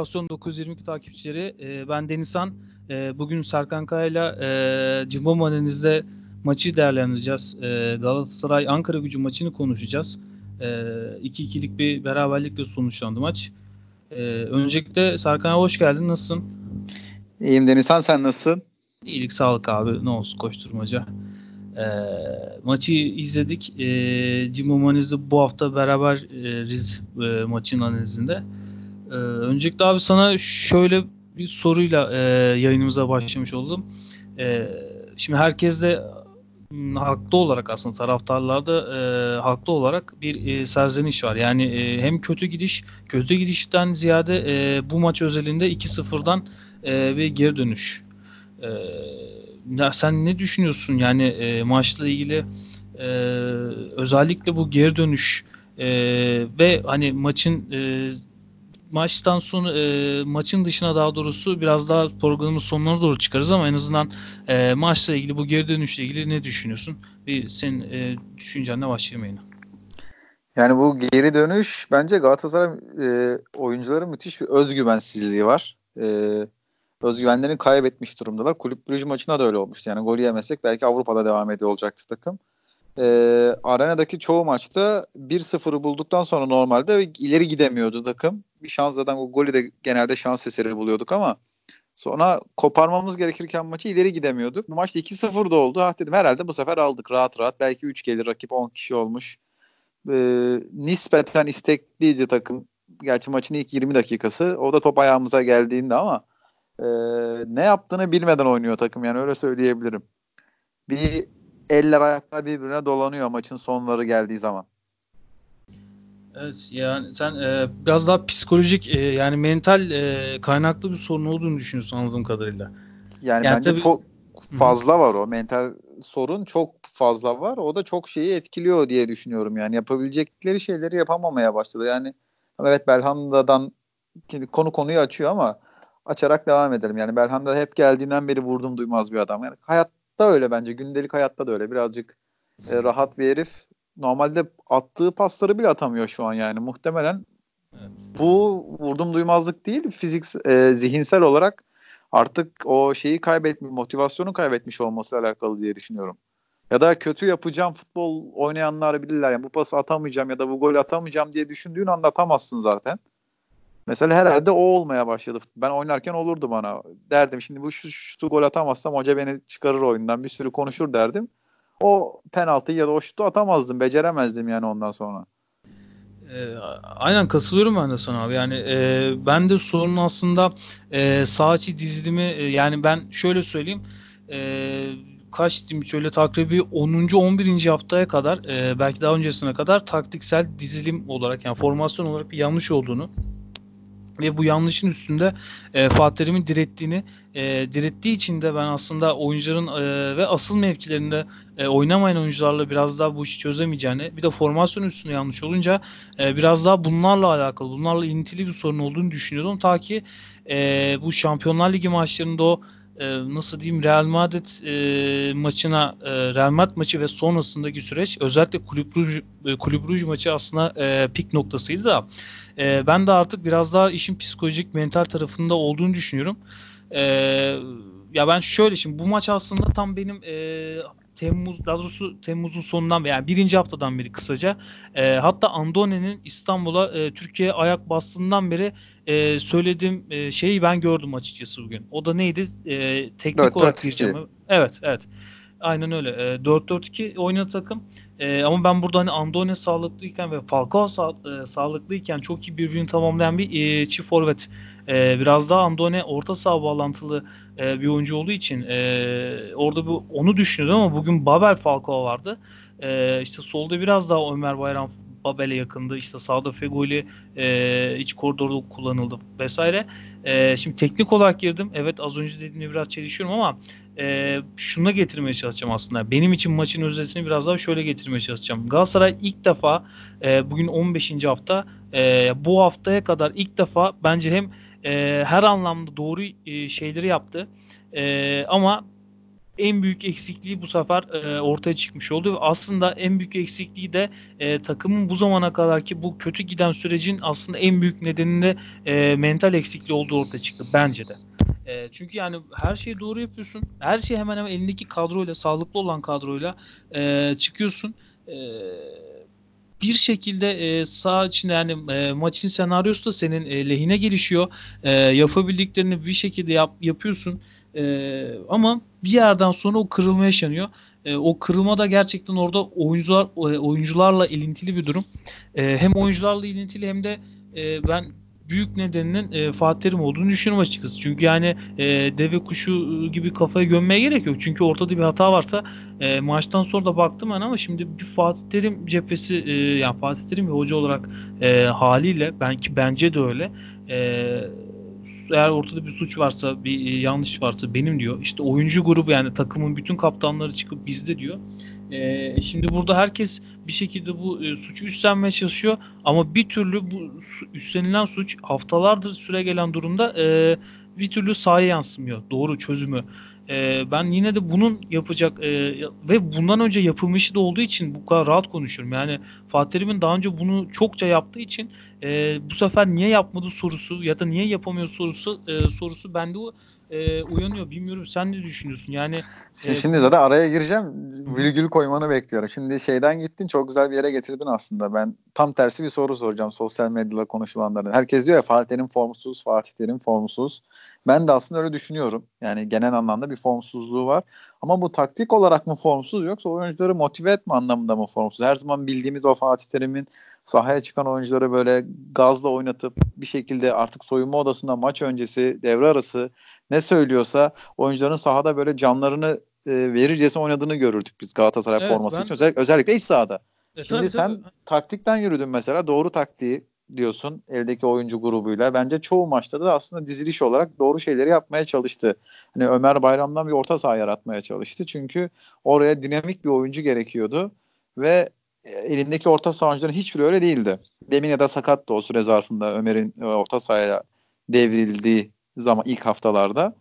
Motivasyon 922 takipçileri. E, ben Denizhan. E, bugün Serkan Kaya ile Cimbo Maneniz'de maçı değerlendireceğiz. E, Galatasaray Ankara gücü maçını konuşacağız. 2-2'lik bir beraberlikle sonuçlandı maç. E, öncelikle Serkan'a hoş geldin. Nasılsın? İyiyim Denizhan sen nasılsın? İyilik sağlık abi. Ne olsun koşturmaca. E, maçı izledik. E, Cimbo Maniz'de bu hafta beraber e, Riz e, maçın analizinde. Ee, öncelikle abi sana şöyle bir soruyla e, yayınımıza başlamış oldum. E, şimdi herkes de haklı olarak aslında taraftarlarda e, haklı olarak bir e, serzeniş var. Yani e, hem kötü gidiş, kötü gidişten ziyade e, bu maç özelinde 2-0'dan e, bir geri dönüş. E, sen ne düşünüyorsun yani e, maçla ilgili e, özellikle bu geri dönüş e, ve hani maçın e, maçtan sonra e, maçın dışına daha doğrusu biraz daha programın sonlarına doğru çıkarız ama en azından e, maçla ilgili bu geri dönüşle ilgili ne düşünüyorsun? Bir senin e, düşüncenle başlayalım yine. Yani bu geri dönüş bence Galatasaray e, oyuncuların müthiş bir özgüvensizliği var. E, özgüvenlerini kaybetmiş durumdalar. Kulüp Brüj maçına da öyle olmuştu. Yani gol yemesek belki Avrupa'da devam ediyor olacaktı takım. E, arenadaki çoğu maçta 1-0'ı bulduktan sonra normalde ileri gidemiyordu takım bir şans zaten o golü de genelde şans eseri buluyorduk ama sonra koparmamız gerekirken maçı ileri gidemiyorduk. Bu maçta 2-0 da oldu. Ha dedim herhalde bu sefer aldık rahat rahat. Belki 3 gelir rakip 10 kişi olmuş. Ee, nispeten istekliydi takım. Gerçi maçın ilk 20 dakikası. O da top ayağımıza geldiğinde ama e, ne yaptığını bilmeden oynuyor takım yani öyle söyleyebilirim. Bir eller ayaklar birbirine dolanıyor maçın sonları geldiği zaman. Evet yani sen e, biraz daha psikolojik e, yani mental e, kaynaklı bir sorun olduğunu düşünüyorsun anladığım kadarıyla. Yani, yani bence tabii... çok fazla var o mental sorun çok fazla var. O da çok şeyi etkiliyor diye düşünüyorum yani yapabilecekleri şeyleri yapamamaya başladı. Yani evet Belhanda'dan konu konuyu açıyor ama açarak devam edelim. Yani Belhanda hep geldiğinden beri vurdum duymaz bir adam. Yani hayatta öyle bence gündelik hayatta da öyle birazcık e, rahat bir herif normalde attığı pasları bile atamıyor şu an yani. Muhtemelen evet. bu vurdum duymazlık değil, fizik e, zihinsel olarak artık o şeyi kaybetmiş, motivasyonu kaybetmiş olması alakalı diye düşünüyorum. Ya da kötü yapacağım futbol oynayanlar bilirler. Yani bu pası atamayacağım ya da bu golü atamayacağım diye düşündüğün anda atamazsın zaten. Mesela herhalde o olmaya başladı. Ben oynarken olurdu bana. Derdim şimdi bu şu, şu gol atamazsam hoca beni çıkarır oyundan bir sürü konuşur derdim o penaltıyı ya da o şutu atamazdım. Beceremezdim yani ondan sonra. E, aynen katılıyorum ben de sana abi. Yani e, ben de sorun aslında e, sağ içi dizilimi e, yani ben şöyle söyleyeyim e, kaç diyeyim şöyle takribi 10. 11. haftaya kadar e, belki daha öncesine kadar taktiksel dizilim olarak yani formasyon olarak bir yanlış olduğunu ve bu yanlışın üstünde e, Fatih Terim'in direttiğini e, direttiği için de ben aslında oyuncuların e, ve asıl mevkilerinde e, oynamayan oyuncularla biraz daha bu işi çözemeyeceğini bir de formasyon üstünde yanlış olunca e, biraz daha bunlarla alakalı bunlarla ilintili bir sorun olduğunu düşünüyordum. Ta ki e, bu Şampiyonlar Ligi maçlarında o e, nasıl diyeyim Real Madrid e, maçına e, Real Madrid maçı ve sonrasındaki süreç özellikle Kulüp Rouge, e, Kulüp Rouge maçı aslında e, pik noktasıydı da e, ben de artık biraz daha işin psikolojik mental tarafında olduğunu düşünüyorum. E, ya ben şöyle şimdi bu maç aslında tam benim e, Temmuz daha doğrusu Temmuz'un sonundan veya yani birinci haftadan beri kısaca e, hatta Andone'nin İstanbul'a e, Türkiye'ye ayak bastığından beri e, söylediğim e, şeyi ben gördüm açıkçası bugün. O da neydi? E, teknik 4, olarak 4, diyeceğim. Evet, evet. Aynen öyle. E, 4-4-2 oynadı takım. E, ama ben burada hani Andone sağlıklıyken ve Falcao sağ, e, sağlıklıyken çok iyi birbirini tamamlayan bir e, çift forvet. E, biraz daha Andone orta saha bağlantılı e, bir oyuncu olduğu için e, orada bu onu düşünüyordum ama bugün Babel Falcao vardı. E, işte solda biraz daha Ömer Bayram Babel'e yakındı. İşte sağda Fegoli e, iç koridorda kullanıldı vesaire. E, şimdi teknik olarak girdim. Evet az önce dediğimde biraz çelişiyorum ama e, şuna getirmeye çalışacağım aslında. Benim için maçın özetini biraz daha şöyle getirmeye çalışacağım. Galatasaray ilk defa e, bugün 15. hafta e, bu haftaya kadar ilk defa bence hem e, her anlamda doğru e, şeyleri yaptı. E, ama en büyük eksikliği bu sefer e, ortaya çıkmış oldu. Aslında en büyük eksikliği de e, takımın bu zamana kadarki bu kötü giden sürecin aslında en büyük nedeninde e, mental eksikliği olduğu ortaya çıktı bence de. E, çünkü yani her şeyi doğru yapıyorsun. Her şey hemen hemen elindeki kadroyla, sağlıklı olan kadroyla e, çıkıyorsun. E, bir şekilde e, sağ içinde yani e, maçın senaryosu da senin e, lehine gelişiyor. E, yapabildiklerini bir şekilde yap, yapıyorsun. E, ama bir yerden sonra o kırılma yaşanıyor. E, o kırılma da gerçekten orada oyuncular e, oyuncularla ilintili bir durum. E, hem oyuncularla ilintili hem de e, ben büyük nedeninin e, Fatih Terim olduğunu düşünüyorum açıkçası. Çünkü yani e, deve kuşu gibi kafaya gömmeye gerek yok. Çünkü ortada bir hata varsa e, maçtan sonra da baktım ben ama şimdi bir Fatih Terim cephesi e, yani Fatih Terim bir hoca olarak e, haliyle belki bence de öyle. E, eğer ortada bir suç varsa, bir e, yanlış varsa benim diyor. İşte oyuncu grubu yani takımın bütün kaptanları çıkıp bizde diyor. E, şimdi burada herkes bir şekilde bu e, suçu üstlenmeye çalışıyor ama bir türlü bu üstlenilen suç haftalardır süre gelen durumda e, bir türlü sahaya yansımıyor. Doğru çözümü. E, ben yine de bunun yapacak e, ve bundan önce yapılmışı da olduğu için bu kadar rahat konuşuyorum. Yani Fatih Terim'in daha önce bunu çokça yaptığı için e, bu sefer niye yapmadı sorusu ya da niye yapamıyor sorusu e, sorusu bende e, uyanıyor. Bilmiyorum sen ne düşünüyorsun? Yani e, şimdi zaten araya gireceğim. Virgül koymanı bekliyorum. Şimdi şeyden gittin çok güzel bir yere getirdin aslında. Ben tam tersi bir soru soracağım sosyal medyada konuşulanların. Herkes diyor ya Fatih Terim formsuz, Fatih Terim formsuz. Ben de aslında öyle düşünüyorum. Yani genel anlamda bir formsuzluğu var. Ama bu taktik olarak mı formsuz yoksa oyuncuları motive etme anlamında mı formsuz? Her zaman bildiğimiz o Fatih Terim'in sahaya çıkan oyuncuları böyle gazla oynatıp bir şekilde artık soyunma odasında maç öncesi, devre arası ne söylüyorsa oyuncuların sahada böyle canlarını e, verircesine oynadığını görürdük biz Galatasaray evet, forması ben... için. Özellikle, özellikle iç sahada. E, Şimdi tabii, sen tabii. taktikten yürüdün mesela doğru taktiği diyorsun eldeki oyuncu grubuyla. Bence çoğu maçta da aslında diziliş olarak doğru şeyleri yapmaya çalıştı. Hani Ömer Bayram'dan bir orta saha yaratmaya çalıştı. Çünkü oraya dinamik bir oyuncu gerekiyordu ve e, elindeki orta saha oyuncuların hiçbiri öyle değildi. Demin ya da sakattı o süre zarfında Ömer'in e, orta sahaya devrildiği zaman ilk haftalarda.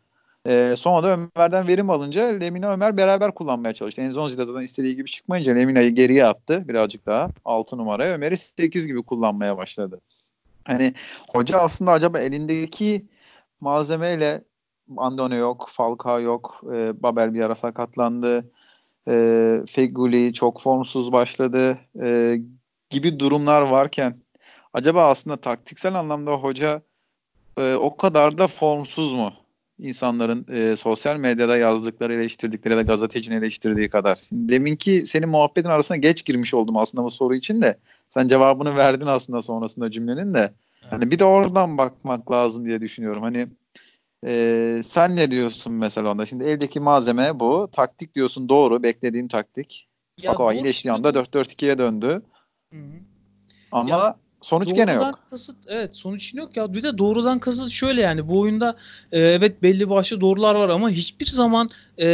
E, sonra da Ömer'den verim alınca Lemina Ömer beraber kullanmaya çalıştı. Enzonzi de zaten istediği gibi çıkmayınca Lemina'yı geriye attı birazcık daha 6 numaraya. Ömer'i 8 gibi kullanmaya başladı. Hani hoca aslında acaba elindeki malzemeyle Andone yok, Falcao yok, e, Babel bir ara sakatlandı. E, Feguli çok formsuz başladı e, gibi durumlar varken acaba aslında taktiksel anlamda hoca e, o kadar da formsuz mu? İnsanların e, sosyal medyada yazdıkları, eleştirdikleri ya da gazetecinin eleştirdiği kadar. Şimdi deminki senin muhabbetin arasına geç girmiş oldum aslında bu soru için de. Sen cevabını verdin aslında sonrasında cümlenin de. Evet. Hani bir de oradan bakmak lazım diye düşünüyorum. Hani e, sen ne diyorsun mesela onda? Şimdi eldeki malzeme bu. Taktik diyorsun doğru. Beklediğin taktik. Ya Bak o iyileştiği anda 4-4-2'ye döndü. Hı-hı. Ama ya, Sonuç doğrudan gene yok. Kasıt, evet sonuç yok ya. Bir de doğrudan kasıt şöyle yani bu oyunda e, evet belli başlı doğrular var ama hiçbir zaman e,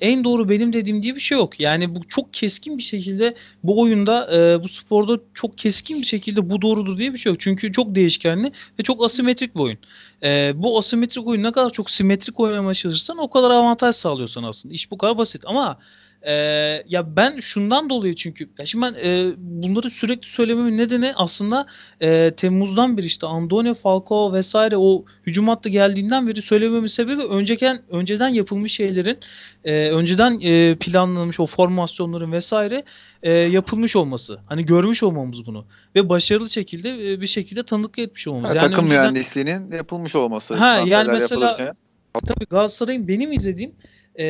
en doğru benim dediğim diye bir şey yok. Yani bu çok keskin bir şekilde bu oyunda e, bu sporda çok keskin bir şekilde bu doğrudur diye bir şey yok. Çünkü çok değişkenli ve çok asimetrik bir oyun. E, bu asimetrik oyun ne kadar çok simetrik oynamaya çalışırsan o kadar avantaj sağlıyorsun aslında. İş bu kadar basit ama ee, ya ben şundan dolayı çünkü ya şimdi ben e, bunları sürekli söylememin nedeni aslında e, Temmuz'dan beri işte Andone, Falcao vesaire o hücum hattı geldiğinden beri söylememin sebebi önceken önceden yapılmış şeylerin e, önceden e, planlanmış o formasyonların vesaire e, yapılmış olması. Hani görmüş olmamız bunu ve başarılı şekilde e, bir şekilde tanıklık etmiş olmamız. Ha, yani takım önceden, mühendisliğinin yapılmış olması. Ha yani mesela yapılırken. tabii Galatasaray'ın benim izlediğim e,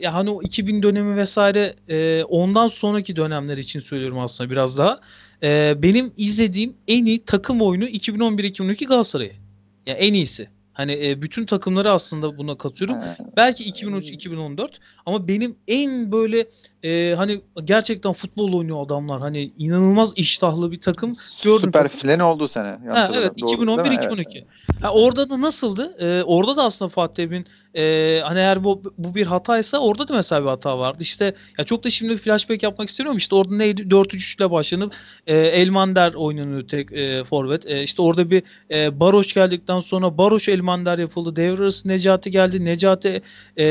ya hani o 2000 dönemi vesaire e, ondan sonraki dönemler için söylüyorum aslında biraz daha. E, benim izlediğim en iyi takım oyunu 2011-2012 Galatasaray. Ya en iyisi. Hani e, bütün takımları aslında buna katıyorum. Belki 2013-2014 ama benim en böyle e, hani gerçekten futbol oynuyor adamlar. Hani inanılmaz iştahlı bir takım gördüm. Süper filen oldu sene. Ha, evet 2011-2012. Evet. Ha, orada da nasıldı? Ee, orada da aslında Fatih Terim'in e, hani eğer bu, bu bir hataysa orada da mesela bir hata vardı. İşte ya çok da şimdi flashback yapmak istiyorum. İşte orada neydi? 4-3-3 ile başlanıp e, Elmander oynanıyor tek e, forvet. E, işte orada bir e, Baroş geldikten sonra Baroş Elmander Elmander yapıldı. Devre arası Necati geldi. Necati e,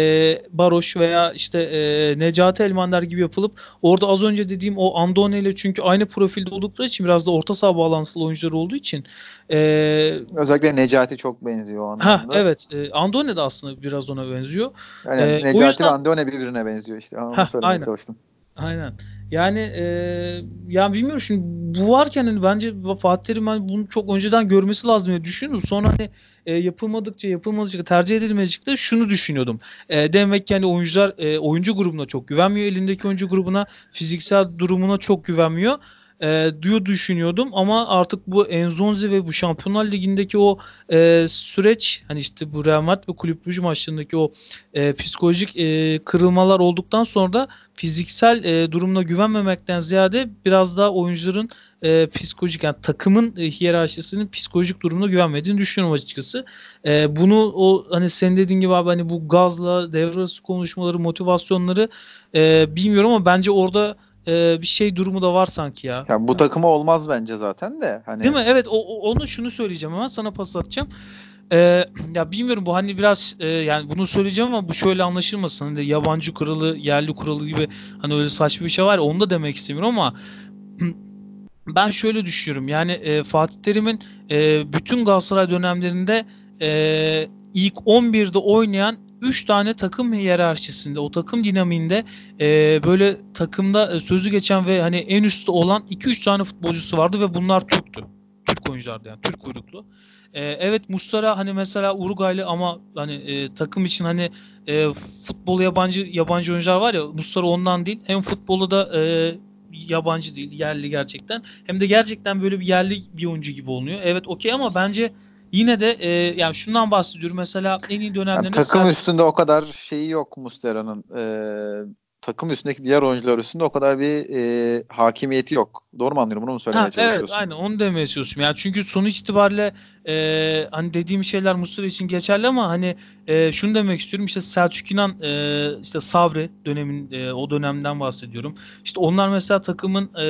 Baroş veya işte e, Necati Elmander gibi yapılıp orada az önce dediğim o Andone ile çünkü aynı profilde oldukları için biraz da orta saha bağlantılı oyuncular olduğu için e, özellikle Necati çok benziyor o anlamda. Ha evet. E, Andone de aslında biraz ona benziyor. Yani o Necati yüzden- ve Andone birbirine benziyor işte. Söylemeye aynen. çalıştım. Aynen. Yani e, ya bilmiyorum şimdi bu varken hani bence Fatih Terim hani bunu çok önceden görmesi lazım diye düşünüyordum. Sonra hani e, yapılmadıkça yapılmadıkça tercih edilmedikçe şunu düşünüyordum. E, demek ki hani oyuncular e, oyuncu grubuna çok güvenmiyor. Elindeki oyuncu grubuna fiziksel durumuna çok güvenmiyor. E, diyor düşünüyordum ama artık bu Enzonzi ve bu Şampiyonlar Ligi'ndeki o e, süreç hani işte bu Real Madrid ve Kulüp Brugge maçlarındaki o e, psikolojik e, kırılmalar olduktan sonra da fiziksel e, durumuna güvenmemekten ziyade biraz daha oyuncuların e, psikolojik yani takımın e, hiyerarşisinin psikolojik durumuna güvenmediğini düşünüyorum açıkçası. E, bunu o hani senin dediğin gibi abi hani bu gazla devre konuşmaları, motivasyonları e, bilmiyorum ama bence orada e, bir şey durumu da var sanki ya. Yani bu takıma olmaz bence zaten de. Hani Değil mi? Evet o, o- onu şunu söyleyeceğim ama sana pas atacağım. Ee, ya bilmiyorum bu hani biraz e, yani bunu söyleyeceğim ama bu şöyle anlaşılmasın. Hani yabancı kuralı, yerli kuralı gibi hani öyle saçma bir şey var ya onu da demek istemiyorum ama ben şöyle düşünüyorum. Yani e, Fatih Terim'in e, bütün Galatasaray dönemlerinde e, ilk 11'de oynayan 3 tane takım hiyerarşisinde, o takım dinamiğinde e, böyle takımda e, sözü geçen ve hani en üstte olan 2-3 tane futbolcusu vardı ve bunlar Türktü. Türk oyunculardı yani Türk uyruklu. E, evet Mustara hani mesela Uruguaylı ama hani e, takım için hani e, futbolu yabancı yabancı oyuncular var ya Mustara ondan değil. Hem futbolu da e, yabancı değil, yerli gerçekten. Hem de gerçekten böyle bir yerli bir oyuncu gibi oluyor. Evet okey ama bence yine de e, yani şundan bahsediyorum. Mesela en iyi yani dönemlerinde takım Selçuk- üstünde o kadar şeyi yok Mustera'nın. Ee, takım üstündeki diğer oyuncular üstünde o kadar bir e, hakimiyeti yok. Doğru mu anlıyorum? Bunu mu söylemeye Ha, evet çalışıyorsun? aynen onu demeye çalışıyorum. Yani çünkü sonuç itibariyle e, hani dediğim şeyler Muslera için geçerli ama hani e, şunu demek istiyorum işte Selçuk İnan e, işte Sabri dönemin e, o dönemden bahsediyorum. İşte onlar mesela takımın e,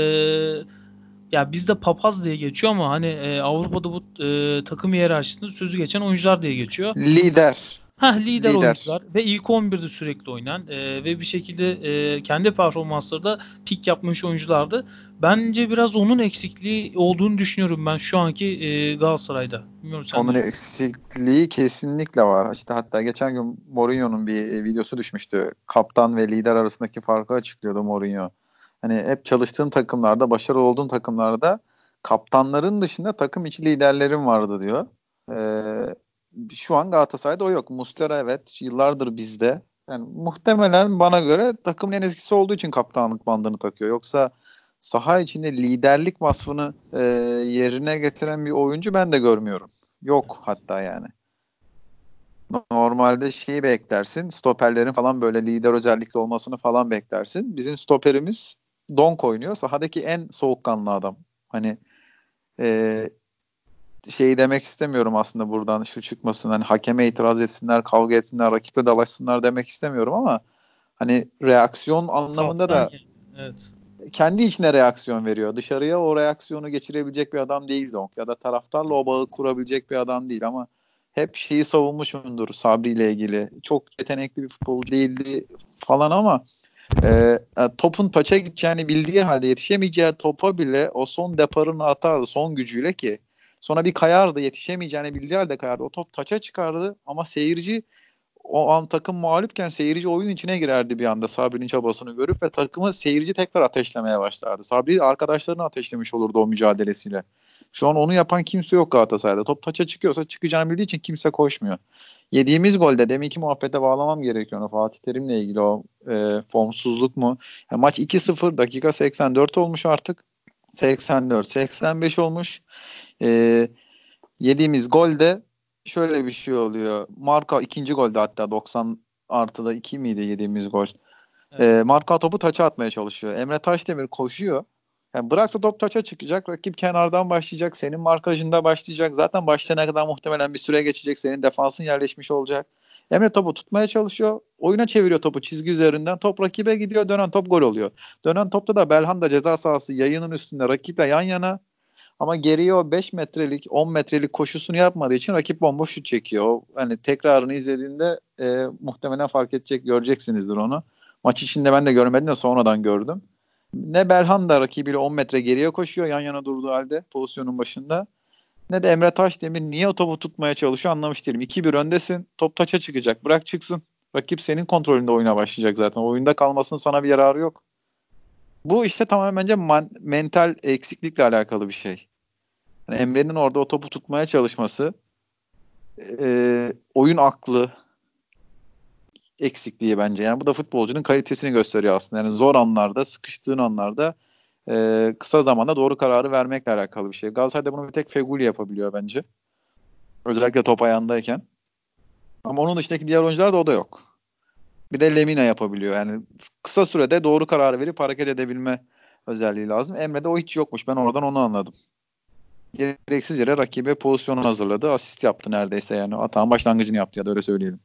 ya bizde papaz diye geçiyor ama hani e, Avrupa'da bu e, takım hiyerarşisinde sözü geçen oyuncular diye geçiyor. Lider. Ha lider, Lider. oyuncular ve ilk 11'de sürekli oynayan e, ve bir şekilde e, kendi performansları da pik yapmış oyunculardı. Bence biraz onun eksikliği olduğunu düşünüyorum ben şu anki e, Galatasaray'da. Bilmiyorum sen Onun ne- eksikliği kesinlikle var. İşte hatta geçen gün Mourinho'nun bir e, videosu düşmüştü. Kaptan ve lider arasındaki farkı açıklıyordu Mourinho. Hani hep çalıştığın takımlarda, başarılı olduğun takımlarda kaptanların dışında takım içi liderlerin vardı diyor. Ee, şu an Galatasaray'da o yok. Muslera evet yıllardır bizde. Yani muhtemelen bana göre takımın en eskisi olduğu için kaptanlık bandını takıyor. Yoksa saha içinde liderlik vasfını e, yerine getiren bir oyuncu ben de görmüyorum. Yok hatta yani. Normalde şeyi beklersin. Stoperlerin falan böyle lider özellikle olmasını falan beklersin. Bizim stoperimiz Donk oynuyor. Sahadaki en soğukkanlı adam. Hani e, şeyi demek istemiyorum aslında buradan şu çıkmasın. Hani hakeme itiraz etsinler, kavga etsinler, rakiple dalaşsınlar demek istemiyorum ama hani reaksiyon anlamında da Evet. kendi içine reaksiyon veriyor. Dışarıya o reaksiyonu geçirebilecek bir adam değil Donk. Ya da taraftarla o bağı kurabilecek bir adam değil ama hep şeyi savunmuşumdur Sabri ile ilgili. Çok yetenekli bir futbolcu değildi falan ama e, e, topun taça gideceğini bildiği halde yetişemeyeceği topa bile o son deparını atardı son gücüyle ki sonra bir kayardı yetişemeyeceğini bildiği halde kayardı. O top taça çıkardı ama seyirci o an takım mağlupken seyirci oyun içine girerdi bir anda Sabri'nin çabasını görüp ve takımı seyirci tekrar ateşlemeye başlardı. Sabri arkadaşlarını ateşlemiş olurdu o mücadelesiyle. Şu an onu yapan kimse yok Galatasaray'da. Top taça çıkıyorsa çıkacağını bildiği için kimse koşmuyor. Yediğimiz golde deminki muhabbete bağlamam gerekiyor. onu. Fatih Terim'le ilgili o e, formsuzluk mu? Yani maç 2-0 dakika 84 olmuş artık. 84 85 olmuş. E, yediğimiz golde şöyle bir şey oluyor. Marka ikinci golde hatta 90 artıda 2 miydi yediğimiz gol? Evet. Ee, Marka topu taça atmaya çalışıyor. Emre Taşdemir koşuyor. Yani bıraksa top taça çıkacak. Rakip kenardan başlayacak. Senin markajında başlayacak. Zaten başlayana kadar muhtemelen bir süre geçecek. Senin defansın yerleşmiş olacak. Emre topu tutmaya çalışıyor. Oyuna çeviriyor topu çizgi üzerinden. Top rakibe gidiyor. Dönen top gol oluyor. Dönen topta da Belhanda ceza sahası yayının üstünde rakiple yan yana. Ama geriye o 5 metrelik 10 metrelik koşusunu yapmadığı için rakip bomboş şut çekiyor. Hani tekrarını izlediğinde e, muhtemelen fark edecek göreceksinizdir onu. Maç içinde ben de görmedim de sonradan gördüm. Ne Belhanda rakibiyle 10 metre geriye koşuyor yan yana durduğu halde pozisyonun başında. Ne de Emre Taşdemir niye o topu tutmaya çalışıyor anlamış değilim. 2-1 öndesin top taça çıkacak bırak çıksın. Rakip senin kontrolünde oyuna başlayacak zaten. Oyunda kalmasının sana bir yararı yok. Bu işte tamamen bence man- mental eksiklikle alakalı bir şey. Yani Emre'nin orada o topu tutmaya çalışması e, oyun aklı eksikliği bence. Yani bu da futbolcunun kalitesini gösteriyor aslında. Yani zor anlarda, sıkıştığın anlarda e, kısa zamanda doğru kararı vermekle alakalı bir şey. Galatasaray'da bunu bir tek Feguli yapabiliyor bence. Özellikle top ayağındayken. Ama onun dışındaki diğer oyuncular da o da yok. Bir de Lemina yapabiliyor. Yani kısa sürede doğru kararı verip hareket edebilme özelliği lazım. Emre'de o hiç yokmuş. Ben oradan onu anladım. Gereksiz yere rakibe pozisyonu hazırladı. Asist yaptı neredeyse yani. Atağın başlangıcını yaptı ya da öyle söyleyelim.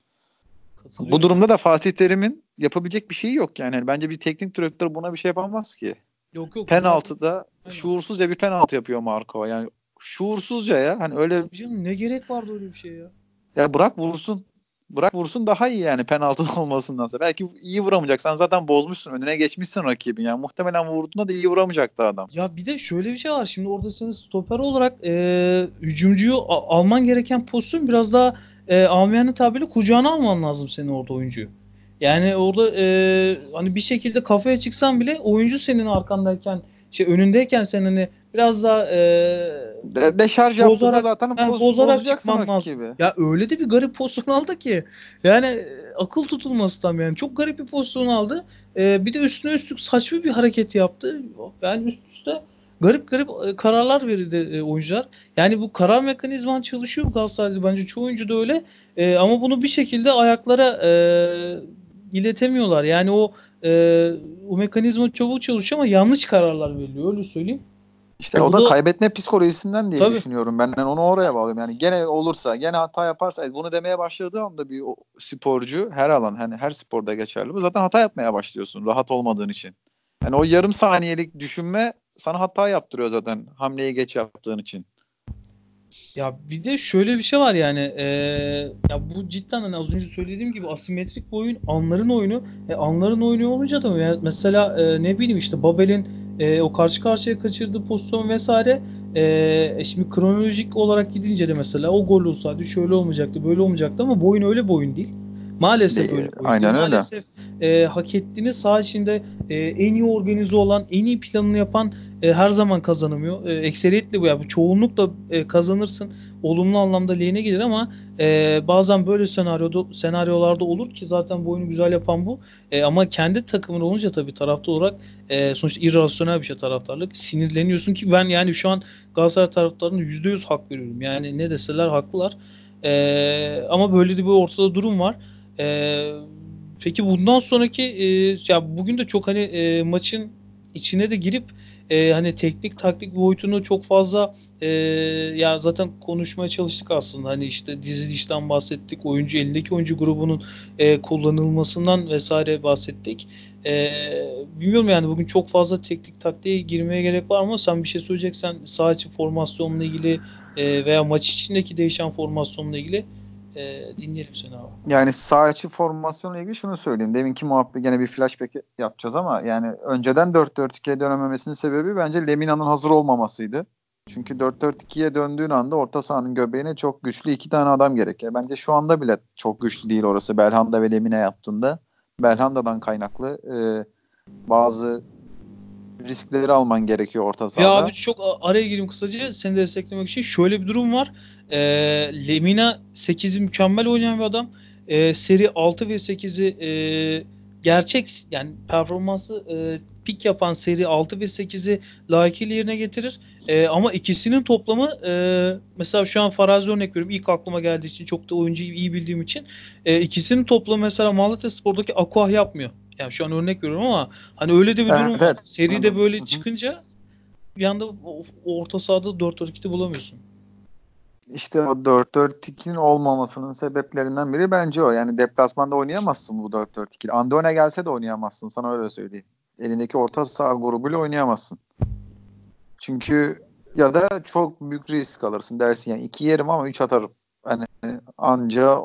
Bu durumda da Fatih Terim'in yapabilecek bir şeyi yok yani. Bence bir teknik direktör buna bir şey yapamaz ki. Yok yok. Penaltıda şuursuzca bir penaltı yapıyor Marco. Yani şuursuzca ya. Hani öyle Canım ne gerek vardı öyle bir şey ya? Ya bırak vursun. Bırak vursun daha iyi yani penaltı olmasındansa. Belki iyi vuramayacaksan zaten bozmuşsun. Önüne geçmişsin rakibin. Yani muhtemelen vurduğunda da iyi vuramayacaktı adam. Ya bir de şöyle bir şey var. Şimdi orada senin stoper olarak e, hücumcuyu alman gereken pozisyon biraz daha e, amiyane tabirle kucağına alman lazım senin orada oyuncuyu. Yani orada e, hani bir şekilde kafaya çıksan bile oyuncu senin arkandayken şey önündeyken sen hani biraz daha e, De, deşarj yaptığında zaten yani boz, bozarak çıkman lazım. Ya öyle de bir garip pozisyon aldı ki. Yani e, akıl tutulması tam yani. Çok garip bir pozisyon aldı. E, bir de üstüne üstlük saçma bir hareket yaptı. Yani üst garip garip e, kararlar verildi e, oyuncular. Yani bu karar mekanizman çalışıyor Galatasaray'da bence çoğu oyuncu da öyle. E, ama bunu bir şekilde ayaklara e, iletemiyorlar. Yani o e, o mekanizma çabuk çalışıyor ama yanlış kararlar veriliyor öyle söyleyeyim. İşte o da, da- kaybetme psikolojisinden diye Tabii. düşünüyorum. Ben onu oraya bağlıyorum. Yani gene olursa, gene hata yaparsa e, bunu demeye başladığı anda bir sporcu her alan hani her sporda geçerli. Bu zaten hata yapmaya başlıyorsun rahat olmadığın için. Yani o yarım saniyelik düşünme sana hata yaptırıyor zaten hamleyi geç yaptığın için. Ya bir de şöyle bir şey var yani eee, ya bu cidden hani az önce söylediğim gibi asimetrik bir oyun anların oyunu e, anların oyunu olunca da yani mesela e, ne bileyim işte Babel'in e, o karşı karşıya kaçırdığı pozisyon vesaire e, e, şimdi kronolojik olarak gidince de mesela o gol olsaydı şöyle olmayacaktı böyle olmayacaktı ama bu oyun öyle bir oyun değil. Maalesef Değil, öyle aynen öyle. Maalesef e, hak ettiğini saha içinde e, en iyi organize olan, en iyi planını yapan e, her zaman kazanamıyor. E, ekseriyetle bu ya. Bu çoğunlukla e, kazanırsın. Olumlu anlamda lehine gelir ama e, bazen böyle senaryoda senaryolarda olur ki zaten bu oyunu güzel yapan bu. E, ama kendi takımın olunca tabii taraftar olarak e, sonuçta irrasyonel bir şey taraftarlık. Sinirleniyorsun ki ben yani şu an Galatasaray taraftarına %100 hak veriyorum. Yani ne deseler haklılar. E, ama böyle de bir ortada durum var. E, peki bundan sonraki e, ya bugün de çok hani e, maçın içine de girip e, hani teknik taktik boyutunu çok fazla e, ya zaten konuşmaya çalıştık aslında hani işte dizilişten bahsettik oyuncu elindeki oyuncu grubunun e, kullanılmasından vesaire bahsettik. E, bilmiyorum yani bugün çok fazla teknik taktiğe girmeye gerek var mı? Sen bir şey söyleyeceksen saha içi formasyonla ilgili e, veya maç içindeki değişen formasyonla ilgili e, dinleyelim seni abi. Yani sağ içi formasyonla ilgili şunu söyleyeyim. Deminki muhabbet gene bir flashback yapacağız ama yani önceden 4-4-2'ye dönememesinin sebebi bence Lemina'nın hazır olmamasıydı. Çünkü 4-4-2'ye döndüğün anda orta sahanın göbeğine çok güçlü iki tane adam gerekiyor. Bence şu anda bile çok güçlü değil orası Belhanda ve Lemina yaptığında. Belhanda'dan kaynaklı e, bazı riskleri alman gerekiyor orta Ya sahada. abi çok araya gireyim kısaca seni desteklemek için. Şöyle bir durum var. Ee, Lemina 8'i mükemmel oynayan bir adam. Ee, seri 6 ve 8'i e, gerçek yani performansı e, pik yapan seri 6 ve 8'i layıkıyla yerine getirir. E, ama ikisinin toplamı e, mesela şu an farazi örnek veriyorum. İlk aklıma geldiği için çok da oyuncuyu iyi bildiğim için e, ikisinin toplamı mesela Malatyaspor'daki Aquah yapmıyor. Yani şu an örnek veriyorum ama hani öyle de bir Evet, durum var. evet. Seride Anladım. böyle Hı hı. çıkınca bir anda o- orta sahada 4-4-2'de bulamıyorsun. İşte o 4-4-2'nin olmamasının sebeplerinden biri bence o. Yani deplasmanda oynayamazsın bu 4-4-2. Andone gelse de oynayamazsın. Sana öyle söyleyeyim. Elindeki orta saha grubuyla oynayamazsın. Çünkü ya da çok büyük risk alırsın dersin yani iki yerim ama üç atarım. Hani anca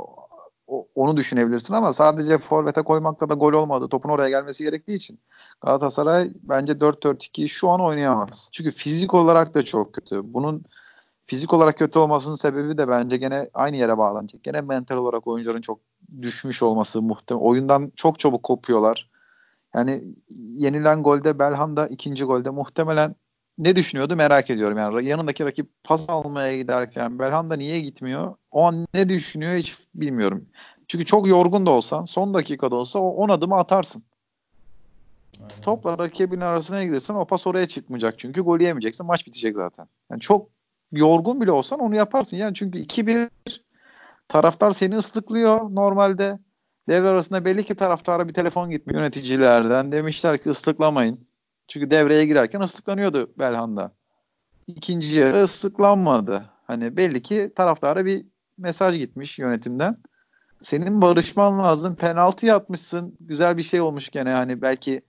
onu düşünebilirsin ama sadece forvete koymakla da gol olmadı. Topun oraya gelmesi gerektiği için Galatasaray bence 4-4-2 şu an oynayamaz. Çünkü fizik olarak da çok kötü. Bunun fizik olarak kötü olmasının sebebi de bence gene aynı yere bağlanacak. Gene mental olarak oyuncuların çok düşmüş olması muhtemel. Oyundan çok çabuk kopuyorlar. Yani yenilen golde Belhanda ikinci golde muhtemelen ne düşünüyordu merak ediyorum. Yani yanındaki rakip pas almaya giderken Belhanda niye gitmiyor? O an ne düşünüyor hiç bilmiyorum. Çünkü çok yorgun da olsan son dakikada olsa o 10 adımı atarsın. Aynen. Topla rakibin arasına girersen o pas oraya çıkmayacak çünkü gol yemeyeceksin maç bitecek zaten. Yani çok yorgun bile olsan onu yaparsın. Yani çünkü 2-1 taraftar seni ıslıklıyor normalde. Devre arasında belli ki taraftara bir telefon gitmiyor yöneticilerden. Demişler ki ıslıklamayın. Çünkü devreye girerken ıslıklanıyordu Belhanda. İkinci yarı ıslıklanmadı. Hani belli ki taraftara bir mesaj gitmiş yönetimden. Senin barışman lazım. Penaltı atmışsın. Güzel bir şey olmuş gene. Hani belki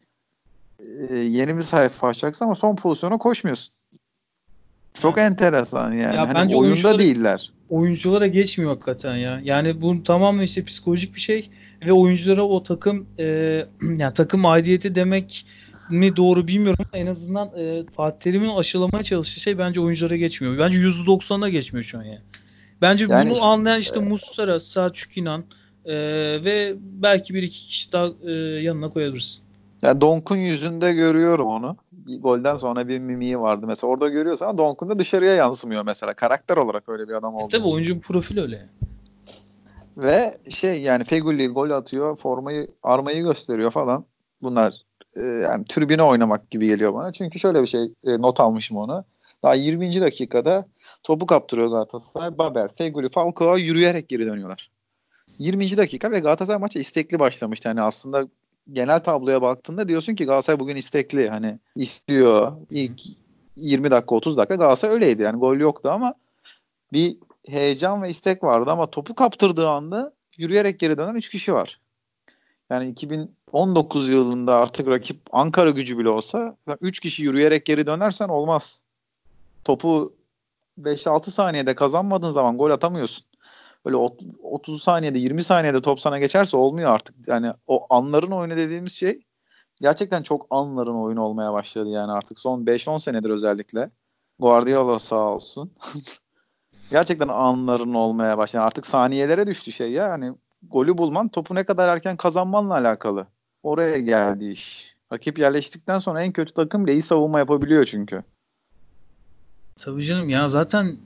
e, yeni bir sayfa açacaksın ama son pozisyona koşmuyorsun. Çok yani, enteresan yani. Ya hani bence oyunda değiller. Oyunculara geçmiyor hakikaten ya. Yani bu tamamen işte psikolojik bir şey ve oyunculara o takım e, yani takım aidiyeti demek mi doğru bilmiyorum en azından e, Fatih Terim'in aşılamaya çalıştığı şey bence oyunculara geçmiyor. Bence %90'a geçmiyor şu an yani. Bence yani bunu işte, anlayan işte e, Muslera, Selçuk İnan e, ve belki bir iki kişi daha e, yanına koyabilirsin. Ya Donk'un yüzünde görüyorum onu. Golden sonra bir mimiği vardı mesela. Orada görüyorsun ama Donk'un da dışarıya yansımıyor mesela. Karakter olarak öyle bir adam oldu. E tabii oyuncunun profili öyle. Ve şey yani Feguli gol atıyor, formayı, armayı gösteriyor falan. Bunlar e, yani tribüne oynamak gibi geliyor bana. Çünkü şöyle bir şey e, not almışım onu. Daha 20. dakikada topu kaptırıyor Galatasaray. Babel, Feguli, Falcao yürüyerek geri dönüyorlar. 20. dakika ve Galatasaray maça istekli başlamıştı. Yani aslında genel tabloya baktığında diyorsun ki Galatasaray bugün istekli. Hani istiyor. İlk 20 dakika 30 dakika Galatasaray öyleydi. Yani gol yoktu ama bir heyecan ve istek vardı ama topu kaptırdığı anda yürüyerek geri dönen 3 kişi var. Yani 2019 yılında artık rakip Ankara gücü bile olsa 3 kişi yürüyerek geri dönersen olmaz. Topu 5-6 saniyede kazanmadığın zaman gol atamıyorsun. Böyle 30 saniyede 20 saniyede top sana geçerse olmuyor artık. Yani o anların oyunu dediğimiz şey gerçekten çok anların oyunu olmaya başladı yani artık son 5-10 senedir özellikle. Guardiola sağ olsun. gerçekten anların olmaya başladı. Artık saniyelere düştü şey ya. Hani golü bulman topu ne kadar erken kazanmanla alakalı. Oraya geldi iş. Rakip yerleştikten sonra en kötü takım bile iyi savunma yapabiliyor çünkü. Tabii canım ya zaten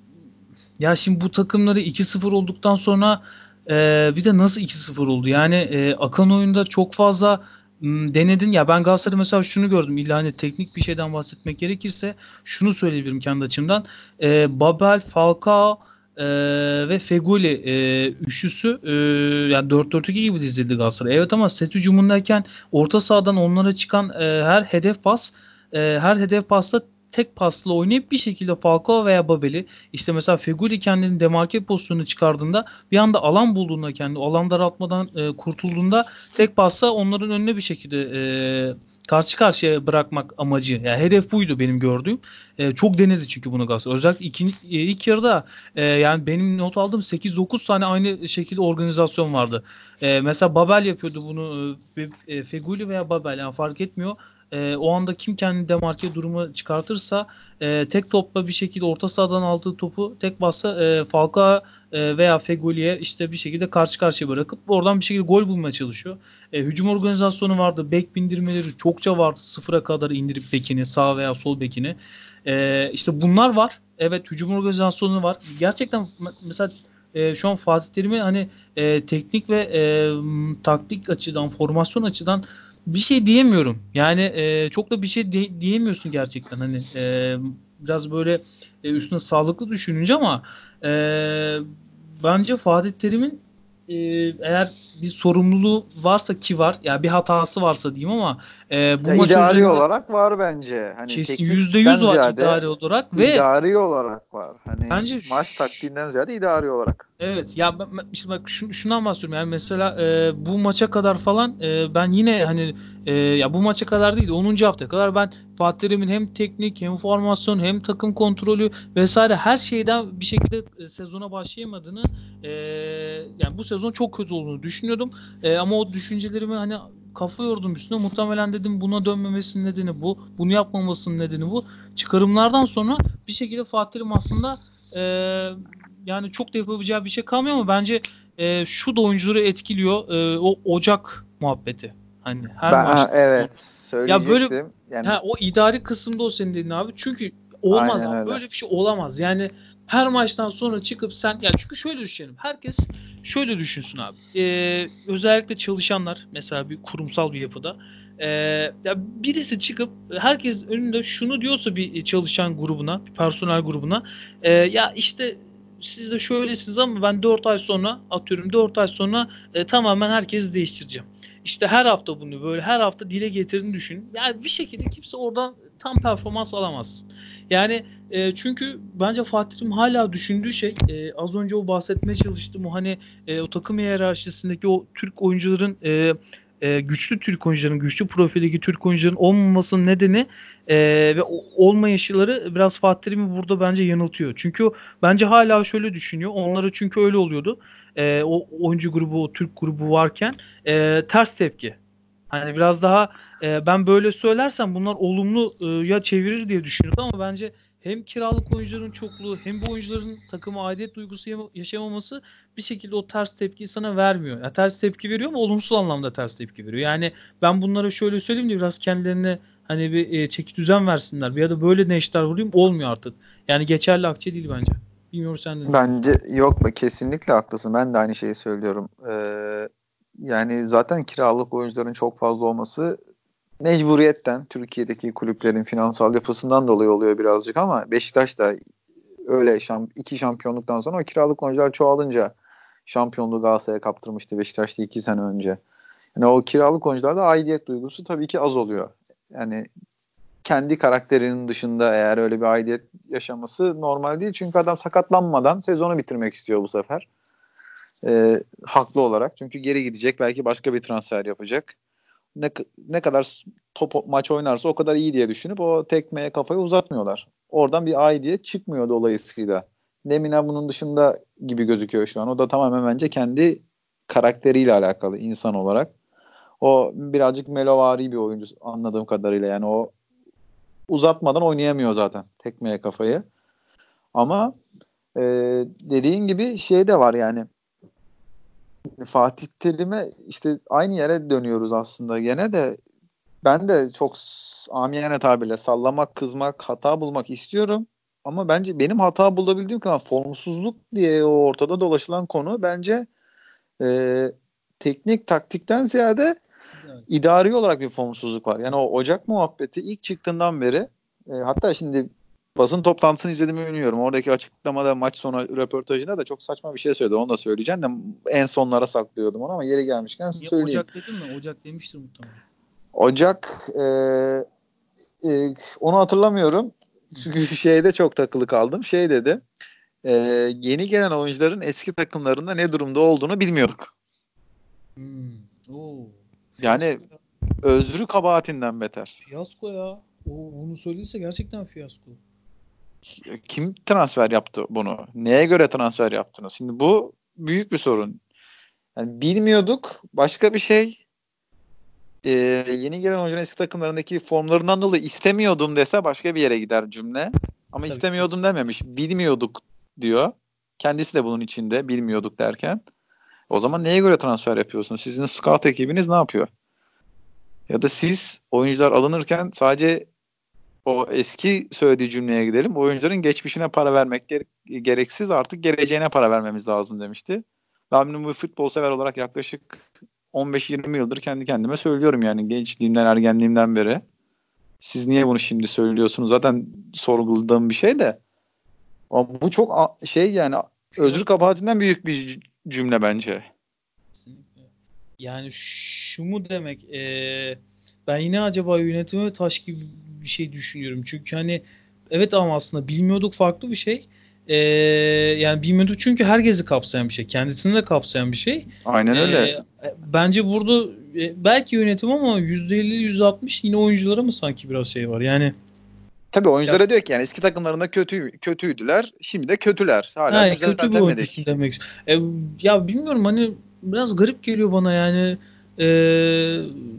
ya şimdi bu takımları 2-0 olduktan sonra e, bir de nasıl 2-0 oldu? Yani e, akan oyunda çok fazla m, denedin ya ben Galatasaray'da mesela şunu gördüm illa hani teknik bir şeyden bahsetmek gerekirse şunu söyleyebilirim kendi açımdan. E, Babel, Falcao e, ve Feguli e, üçlüsü e, yani 4-4-2 gibi dizildi Galatasaray. Evet ama set hücumundayken orta sahadan onlara çıkan e, her hedef pas e, her hedef pasta tek pasla oynayıp bir şekilde Falcao veya Babel'i işte mesela Feguli kendini demarke pozisyonu çıkardığında bir anda alan bulduğunda kendi alan daraltmadan e, kurtulduğunda tek pasla onların önüne bir şekilde e, karşı karşıya bırakmak amacı. Yani hedef buydu benim gördüğüm. E, çok denedi çünkü bunu Galatasaray. Özellikle iki, e, ilk yarıda e, yani benim not aldığım 8-9 tane aynı şekilde organizasyon vardı. E, mesela Babel yapıyordu bunu. E, Feguli veya Babel yani fark etmiyor e, o anda kim kendi demarke durumu çıkartırsa e, tek topla bir şekilde orta sahadan aldığı topu tek bassa e, Falcao e, veya Fegoli'ye işte bir şekilde karşı karşıya bırakıp oradan bir şekilde gol bulmaya çalışıyor. E, hücum organizasyonu vardı. Bek bindirmeleri çokça vardı. Sıfıra kadar indirip bekini sağ veya sol bekini. E, işte bunlar var. Evet hücum organizasyonu var. Gerçekten mesela e, şu an Fatih Terim'i hani e, teknik ve e, taktik açıdan, formasyon açıdan bir şey diyemiyorum. Yani e, çok da bir şey de, diyemiyorsun gerçekten. Hani e, biraz böyle e, üstüne sağlıklı düşününce ama e, bence Fatih Terim'in e, eğer bir sorumluluğu varsa ki var ya yani bir hatası varsa diyeyim ama e, bu ya maç idari üzerinde, olarak var bence. Hani kesin yüzde yüz var idari olarak ve idari olarak var. Hani bence maç taktiğinden ziyade idari olarak. Evet ya ben, işte bak şun, şundan bahsediyorum yani mesela e, bu maça kadar falan e, ben yine hani e, ya bu maça kadar değil 10. hafta kadar ben Fatih Terim'in hem teknik hem formasyon hem takım kontrolü vesaire her şeyden bir şekilde e, sezona başlayamadığını e, yani bu sezon çok kötü olduğunu düşünüyordum. E, ama o düşüncelerimi hani kafa yordum üstüne. Muhtemelen dedim buna dönmemesinin nedeni bu. Bunu yapmamasının nedeni bu. Çıkarımlardan sonra bir şekilde Fatih Terim aslında e, yani çok da yapabileceği bir şey kalmıyor ama bence e, şu da oyuncuları etkiliyor. E, o Ocak muhabbeti. Hani her ben, maç. Evet. Söyleyecektim. Ya böyle yani... ha, o idari kısımda o senin dediğin abi. Çünkü olmaz Aynen abi. Öyle. Böyle bir şey olamaz. Yani her maçtan sonra çıkıp sen ya çünkü şöyle düşünelim. Herkes şöyle düşünsün abi. Ee, özellikle çalışanlar mesela bir kurumsal bir yapıda ee, ya birisi çıkıp herkes önünde şunu diyorsa bir çalışan grubuna, bir personel grubuna e, ya işte siz de şöylesiniz ama ben 4 ay sonra atıyorum 4 ay sonra e, tamamen herkesi değiştireceğim. İşte her hafta bunu böyle her hafta dile getirdiğini düşün. Yani bir şekilde kimse oradan tam performans alamaz. Yani e, çünkü bence Fatih'im hala düşündüğü şey e, az önce o bahsetmeye çalıştım o hani e, o takım hiyerarşisindeki o Türk oyuncuların e, e, güçlü Türk oyuncuların, güçlü profildeki Türk oyuncuların olmamasının nedeni e, ve olmayışları biraz Fatih burada bence yanıltıyor. Çünkü bence hala şöyle düşünüyor. Onlara çünkü öyle oluyordu. E, o oyuncu grubu, o Türk grubu varken e, ters tepki. Hani biraz daha e, ben böyle söylersem bunlar olumlu e, ya çevirir diye düşünüyordum ama bence hem kiralık oyuncuların çokluğu hem bu oyuncuların takıma aidiyet duygusu yaşamaması bir şekilde o ters tepkiyi sana vermiyor. Ya ters tepki veriyor ama olumsuz anlamda ters tepki veriyor. Yani ben bunlara şöyle söyleyeyim de biraz kendilerine hani bir e, çeki düzen versinler. Ya da böyle neşter vurayım olmuyor artık. Yani geçerli akçe değil bence. Bilmiyorum sen de. Bence yok mu? Kesinlikle haklısın. Ben de aynı şeyi söylüyorum. Ee, yani zaten kiralık oyuncuların çok fazla olması mecburiyetten Türkiye'deki kulüplerin finansal yapısından dolayı oluyor birazcık ama Beşiktaş da öyle şamp iki şampiyonluktan sonra o kiralık oyuncular çoğalınca şampiyonluğu Galatasaray'a kaptırmıştı Beşiktaş'ta iki sene önce. Yani o kiralık oyuncularda aidiyet duygusu tabii ki az oluyor. Yani kendi karakterinin dışında eğer öyle bir aidiyet yaşaması normal değil. Çünkü adam sakatlanmadan sezonu bitirmek istiyor bu sefer. Ee, haklı olarak. Çünkü geri gidecek. Belki başka bir transfer yapacak ne, ne kadar top maç oynarsa o kadar iyi diye düşünüp o tekmeye kafayı uzatmıyorlar. Oradan bir aidiyet çıkmıyor dolayısıyla. Lemina bunun dışında gibi gözüküyor şu an. O da tamamen bence kendi karakteriyle alakalı insan olarak. O birazcık melovari bir oyuncu anladığım kadarıyla. Yani o uzatmadan oynayamıyor zaten tekmeye kafayı. Ama e, dediğin gibi şey de var yani Fatih Terim'e işte aynı yere dönüyoruz aslında gene de ben de çok amiyane tabirle sallamak, kızmak, hata bulmak istiyorum. Ama bence benim hata bulabildiğim kadar formsuzluk diye o ortada dolaşılan konu bence e, teknik taktikten ziyade evet. idari olarak bir formsuzluk var. Yani o Ocak muhabbeti ilk çıktığından beri e, hatta şimdi basın toplantısını izlediğimi bilmiyorum. Oradaki açıklamada maç sonu röportajında da çok saçma bir şey söyledi. Onu da söyleyeceğim de en sonlara saklıyordum onu ama yeri gelmişken ya, söyleyeyim. Ocak dedin mi? Ocak demiştir muhtemelen. Ocak e, e, onu hatırlamıyorum. Çünkü şeyde çok takılı kaldım. Şey dedi. E, yeni gelen oyuncuların eski takımlarında ne durumda olduğunu bilmiyorduk. Hmm. Oo. Yani özrü kabahatinden beter. Fiyasko ya. O, onu söylediyse gerçekten fiyasko kim transfer yaptı bunu? Neye göre transfer yaptınız? Şimdi bu büyük bir sorun. Yani bilmiyorduk. Başka bir şey. Ee, yeni gelen oyuncunun eski takımlarındaki formlarından dolayı istemiyordum dese başka bir yere gider cümle. Ama Tabii istemiyordum dememiş. Bilmiyorduk diyor. Kendisi de bunun içinde bilmiyorduk derken. O zaman neye göre transfer yapıyorsunuz? Sizin scout ekibiniz ne yapıyor? Ya da siz oyuncular alınırken sadece o eski söylediği cümleye gidelim. Oyuncuların geçmişine para vermek gereksiz artık geleceğine para vermemiz lazım demişti. Ben bu futbol sever olarak yaklaşık 15-20 yıldır kendi kendime söylüyorum yani gençliğimden ergenliğimden beri. Siz niye bunu şimdi söylüyorsunuz? Zaten sorguladığım bir şey de. Ama bu çok şey yani özür kabahatinden büyük bir cümle bence. Yani şu mu demek? Ee, ben yine acaba yönetime taş gibi bir şey düşünüyorum. Çünkü hani evet ama aslında bilmiyorduk farklı bir şey. Ee, yani bilmiyorduk çünkü herkesi kapsayan bir şey. Kendisini de kapsayan bir şey. Aynen öyle. Ee, bence burada e, belki yönetim ama %50 %60 yine oyunculara mı sanki biraz şey var. Yani Tabii oyunculara Ya- diyor ki yani eski takımlarında kötü kötüydüler. Şimdi de kötüler. Hala Ha, kötü düzeltemedik. oyuncusun demek. E, ya bilmiyorum hani biraz garip geliyor bana yani e,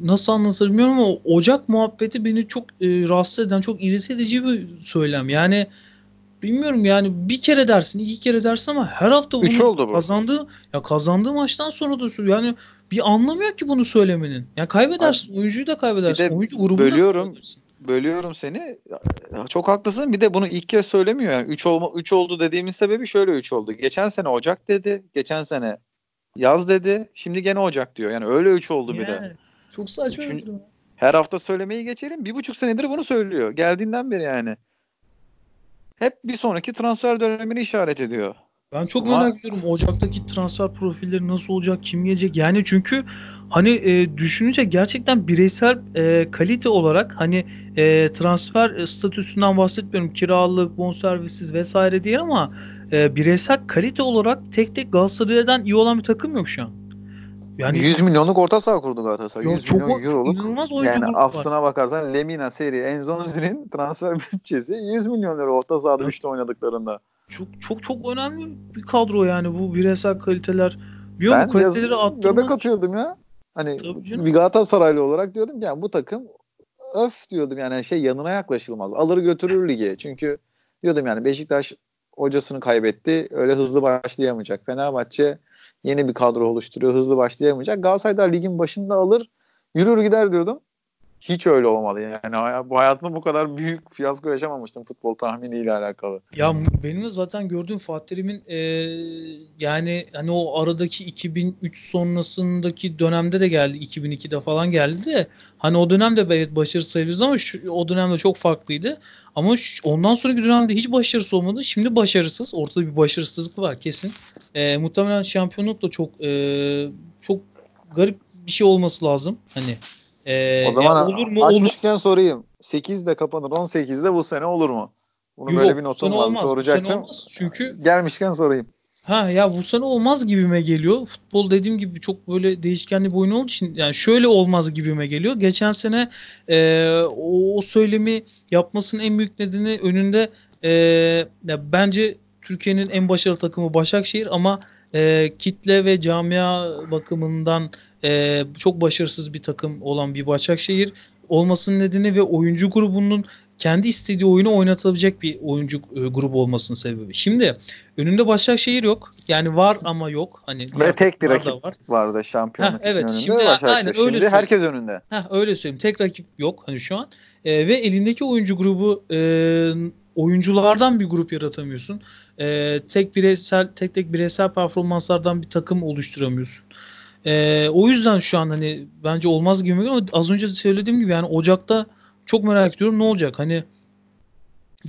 nasıl anlatır bilmiyorum ama Ocak muhabbeti beni çok e, rahatsız eden çok irite edici bir söylem. Yani bilmiyorum yani bir kere dersin iki kere dersin ama her hafta bunu Üç oldu bu. kazandığı ya kazandığı maçtan sonra da. Yani bir anlamı yok ki bunu söylemenin. Ya kaybedersin oyuncuyu da kaybedersin. Oyuncu grubunu da kaybedersin. Bölüyorum seni. Çok haklısın. Bir de bunu ilk kez söylemiyor. Yani 3 olma 3 oldu dediğimin sebebi şöyle 3 oldu. Geçen sene Ocak dedi. Geçen sene yaz dedi. Şimdi gene Ocak diyor. Yani öyle 3 oldu bir de. Yani, çok saçma bir Üçün- durum. Her hafta söylemeyi geçelim. Bir buçuk senedir bunu söylüyor. Geldiğinden beri yani. Hep bir sonraki transfer dönemini işaret ediyor. Ben çok Ama- merak ediyorum Ocak'taki transfer profilleri nasıl olacak, kim gelecek? Yani çünkü hani e, düşününce gerçekten bireysel e, kalite olarak hani e, transfer e, statüsünden bahsetmiyorum. Kiralık, bonservissiz vesaire diye ama e, bireysel kalite olarak tek tek Galatasaray'dan iyi olan bir takım yok şu an. Yani 100 milyonluk orta saha kurdu Galatasaray. Yok, 100 çok- milyon euroluk. Yani grubu var. aslına bakarsan Lemina, Seri, Enzonzi'nin transfer bütçesi 100 milyon lira orta sahada Evet. üçte oynadıklarında. çok çok çok önemli bir kadro yani bu bireysel kaliteler. Biliyor musun Ben yaz, kaliteleri göbek arttırmak atıyordum ya. Hani bir Galatasaraylı olarak diyordum ki yani bu takım öf diyordum yani şey yanına yaklaşılmaz. Alır götürür ligi. Çünkü diyordum yani Beşiktaş hocasını kaybetti. Öyle hızlı başlayamayacak. Fenerbahçe yeni bir kadro oluşturuyor. Hızlı başlayamayacak. Galatasaray da ligin başında alır. Yürür gider diyordum. Hiç öyle olmadı yani. Bu hayatımda bu kadar büyük fiyasko yaşamamıştım futbol tahminiyle alakalı. Ya benim de zaten gördüğüm Fatih Terim'in e, yani hani o aradaki 2003 sonrasındaki dönemde de geldi 2002'de falan geldi de hani o dönemde evet başarı sayılırız ama şu, o dönemde çok farklıydı. Ama şu- ondan sonraki dönemde hiç başarısı olmadı. Şimdi başarısız. Ortada bir başarısızlık var kesin. E, muhtemelen şampiyonluk da çok e, çok garip bir şey olması lazım. Hani e, O zaman ya olur mu? Olur. açmışken sorayım. 8'de kapanır 18'de bu sene olur mu? Bunu Yok, böyle bir bu notum var olmaz, bu soracaktım. sene olmaz. Çünkü Gelmişken sorayım. Ha ya bu sene olmaz gibime geliyor. Futbol dediğim gibi çok böyle değişkenli bir oyun olduğu için yani şöyle olmaz gibime geliyor. Geçen sene e, o, o söylemi yapmasının en büyük nedeni önünde e, ya bence Türkiye'nin en başarılı takımı Başakşehir ama e, kitle ve camia bakımından e, çok başarısız bir takım olan bir Başakşehir olmasının nedeni ve oyuncu grubunun kendi istediği oyunu oynatabilecek bir oyuncu e, grubu olmasının sebebi. Şimdi Önünde Başakşehir yok. Yani var ama yok. Hani Ve tek bir rakip var. vardı şampiyonluk için evet, önünde. şimdi Başakşehir. aynen öyle Şimdi söyleyeyim. herkes önünde. Heh, öyle söyleyeyim. Tek rakip yok hani şu an. Ee, ve elindeki oyuncu grubu e, oyunculardan bir grup yaratamıyorsun. Ee, tek bireysel tek tek bireysel performanslardan bir takım oluşturamıyorsun. Ee, o yüzden şu an hani bence olmaz gibi ama az önce söylediğim gibi yani Ocak'ta çok merak ediyorum ne olacak? Hani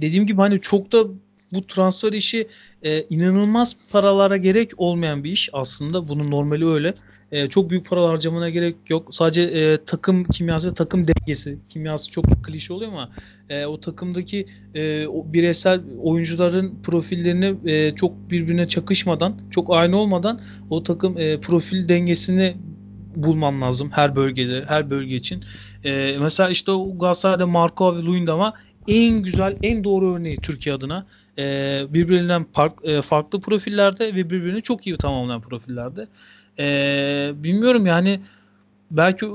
dediğim gibi hani çok da bu transfer işi e, inanılmaz paralara gerek olmayan bir iş aslında. Bunun normali öyle. E, çok büyük para harcamana gerek yok. Sadece e, takım kimyası, takım dengesi. Kimyası çok klişe oluyor ama e, o takımdaki e, o bireysel oyuncuların profillerini e, çok birbirine çakışmadan, çok aynı olmadan o takım e, profil dengesini bulman lazım her bölgede, her bölge için. E, mesela işte o Galatasaray'da Marco ve Luyendama en güzel, en doğru örneği Türkiye adına. E, birbirinden fark- e, farklı profillerde ve birbirini çok iyi tamamlayan profillerde. E, bilmiyorum yani belki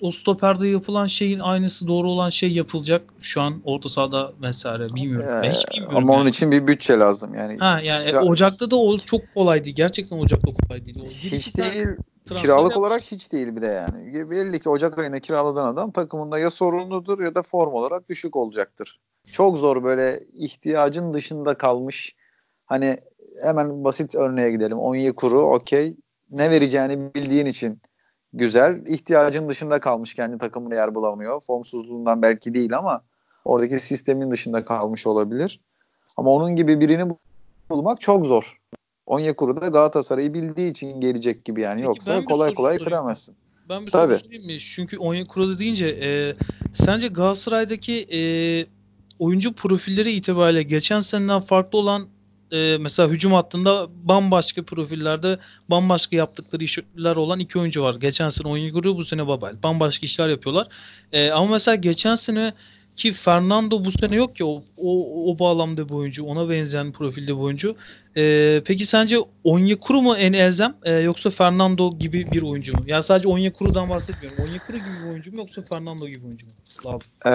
o- stoperde yapılan şeyin aynısı doğru olan şey yapılacak şu an orta sahada vesaire bilmiyorum. ben hiç Ee, bilmiyorum. ama yani. onun için bir bütçe lazım. Yani Ha yani Kira- Ocak'ta da o çok kolaydı. Gerçekten Ocak'ta kolay değil. O hiç değil. Kiralık yap- olarak hiç değil bir de yani. Belli ki Ocak ayında kiraladığın adam takımında ya sorunludur ya da form olarak düşük olacaktır. Çok zor böyle ihtiyacın dışında kalmış. Hani hemen basit örneğe gidelim. Onyekuru okey. Ne vereceğini bildiğin için güzel. İhtiyacın dışında kalmış kendi takımında yer bulamıyor. Formsuzluğundan belki değil ama oradaki sistemin dışında kalmış olabilir. Ama onun gibi birini bulmak çok zor. Onyekuru da Galatasaray'ı bildiği için gelecek gibi yani. Peki, Yoksa kolay kolay bitiremezsin. Ben bir Tabii. soru sorayım mı? Çünkü Onyekuru'da deyince e, sence Galatasaray'daki e, oyuncu profilleri itibariyle geçen seneden farklı olan e, mesela hücum hattında bambaşka profillerde bambaşka yaptıkları işler olan iki oyuncu var. Geçen sene Onyekuru bu sene Babel. Bambaşka işler yapıyorlar. E, ama mesela geçen sene ki Fernando bu sene yok ki o, o, o bağlamda bir oyuncu. Ona benzeyen profilde bir oyuncu. E, peki sence Onyekuru mu en elzem e, yoksa Fernando gibi bir oyuncu mu? Yani sadece Onyekuru'dan bahsetmiyorum. Onyekuru gibi bir oyuncu mu yoksa Fernando gibi bir oyuncu mu? Lazım. Ee,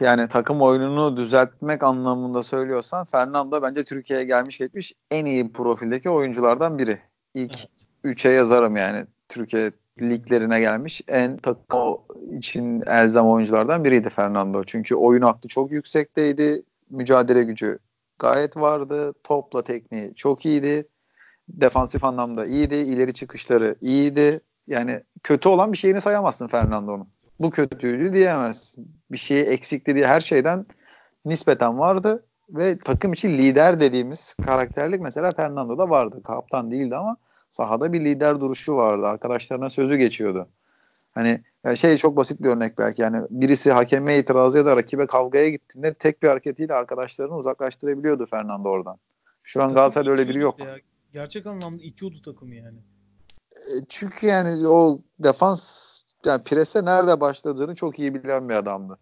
yani takım oyununu düzeltmek anlamında söylüyorsan Fernando bence Türkiye'ye gelmiş geçmiş en iyi profildeki oyunculardan biri. İlk evet. üçe yazarım yani Türkiye liglerine gelmiş en takım için elzem oyunculardan biriydi Fernando. Çünkü oyun aklı çok yüksekteydi. Mücadele gücü gayet vardı. Topla tekniği çok iyiydi. Defansif anlamda iyiydi. İleri çıkışları iyiydi. Yani kötü olan bir şeyini sayamazsın Fernando'nun. Bu kötüydü diyemezsin. Bir şeyi eksikti diye her şeyden nispeten vardı ve takım için lider dediğimiz karakterlik mesela Fernando'da vardı. Kaptan değildi ama sahada bir lider duruşu vardı. Arkadaşlarına sözü geçiyordu. Hani yani şey çok basit bir örnek belki yani birisi hakeme itiraz ya da rakibe kavgaya gittiğinde tek bir hareketiyle arkadaşlarını uzaklaştırabiliyordu Fernando oradan. Şu an Galatasaray'da öyle biri yok. Ya. Gerçek anlamda itiyordu takımı yani. E, çünkü yani o defans yani prese nerede başladığını çok iyi bilen bir adamdı.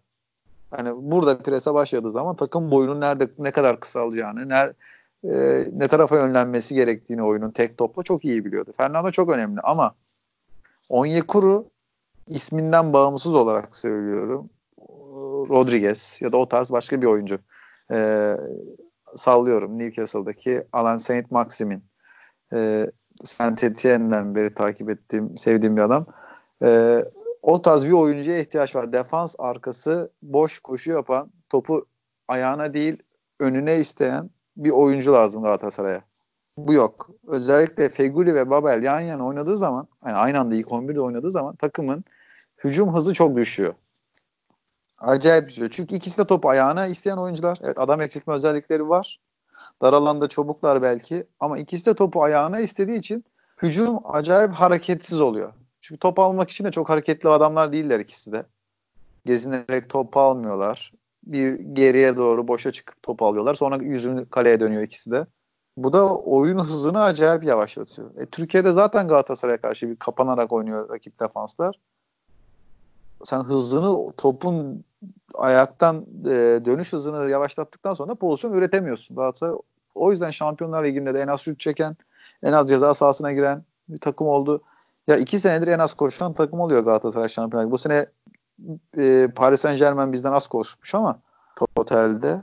Hani burada prese başladığı zaman takım boyunun nerede ne kadar kısalacağını, ner, e, ne tarafa yönlenmesi gerektiğini oyunun tek topla çok iyi biliyordu. Fernando çok önemli ama Onyekuru isminden bağımsız olarak söylüyorum. Rodriguez ya da o tarz başka bir oyuncu. E, sallıyorum Newcastle'daki Alan Saint Maximin. E, Saint Etienne'den beri takip ettiğim, sevdiğim bir adam. E, o tarz bir oyuncuya ihtiyaç var. Defans arkası boş koşu yapan, topu ayağına değil önüne isteyen bir oyuncu lazım Galatasaray'a. Bu yok. Özellikle Feguli ve Babel yan yana oynadığı zaman, yani aynı anda ilk 11'de oynadığı zaman takımın hücum hızı çok düşüyor. Acayip düşüyor. Çünkü ikisi de topu ayağına isteyen oyuncular. Evet adam eksiltme özellikleri var. Dar alanda çabuklar belki ama ikisi de topu ayağına istediği için hücum acayip hareketsiz oluyor. Çünkü top almak için de çok hareketli adamlar değiller ikisi de. Gezinerek top almıyorlar. Bir geriye doğru boşa çıkıp top alıyorlar. Sonra yüzünü kaleye dönüyor ikisi de. Bu da oyun hızını acayip yavaşlatıyor. E, Türkiye'de zaten Galatasaray'a karşı bir kapanarak oynuyor rakip defanslar. Sen hızını topun ayaktan e, dönüş hızını yavaşlattıktan sonra pozisyon üretemiyorsun. Galatasaray o yüzden Şampiyonlar Ligi'nde de en az şut çeken, en az ceza sahasına giren bir takım oldu. Ya iki senedir en az koşan takım oluyor Galatasaray Şampiyonlar Bu sene e, Paris Saint Germain bizden az koşmuş ama totalde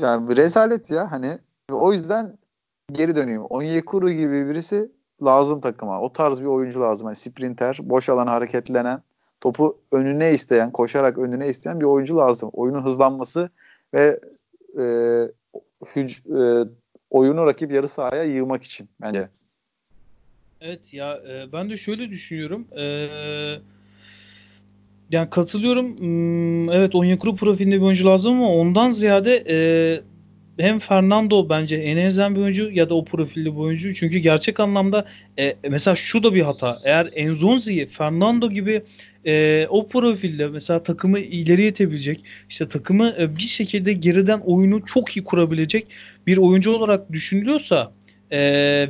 yani rezalet ya hani o yüzden geri dönüyorum. Onyekuru gibi birisi lazım takıma. O tarz bir oyuncu lazım. Yani sprinter, boş alan hareketlenen, topu önüne isteyen, koşarak önüne isteyen bir oyuncu lazım. Oyunun hızlanması ve e, hüc, e, oyunu rakip yarı sahaya yığmak için bence. Evet ya e, ben de şöyle düşünüyorum. E, yani katılıyorum. Hmm, evet Onyekuru profilinde bir oyuncu lazım ama ondan ziyade e, hem Fernando bence en elzem bir oyuncu ya da o profilde bir oyuncu. Çünkü gerçek anlamda e, mesela şu da bir hata. Eğer Enzonzi'yi Fernando gibi e, o profilde mesela takımı ileri itebilecek, işte takımı e, bir şekilde geriden oyunu çok iyi kurabilecek bir oyuncu olarak düşünülüyorsa e,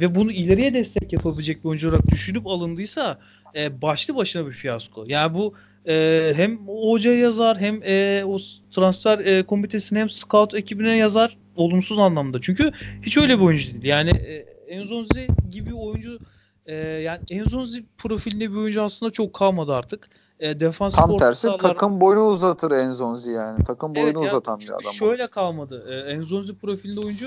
ve bunu ileriye destek yapabilecek bir oyuncu olarak düşünüp alındıysa e, başlı başına bir fiyasko. Yani bu e, hem hoca yazar hem e, o transfer e, komitesine hem scout ekibine yazar olumsuz anlamda. Çünkü hiç öyle bir oyuncu değil. Yani e, Enzonzi gibi oyuncu e, yani Enzonzi profilinde bir oyuncu aslında çok kalmadı artık. E, defansif Tam tersi sahalar... takım boyunu uzatır Enzonzi yani. Takım boyunu evet, uzatan bir adam. Şöyle olur. kalmadı. E, Enzonzi profilinde oyuncu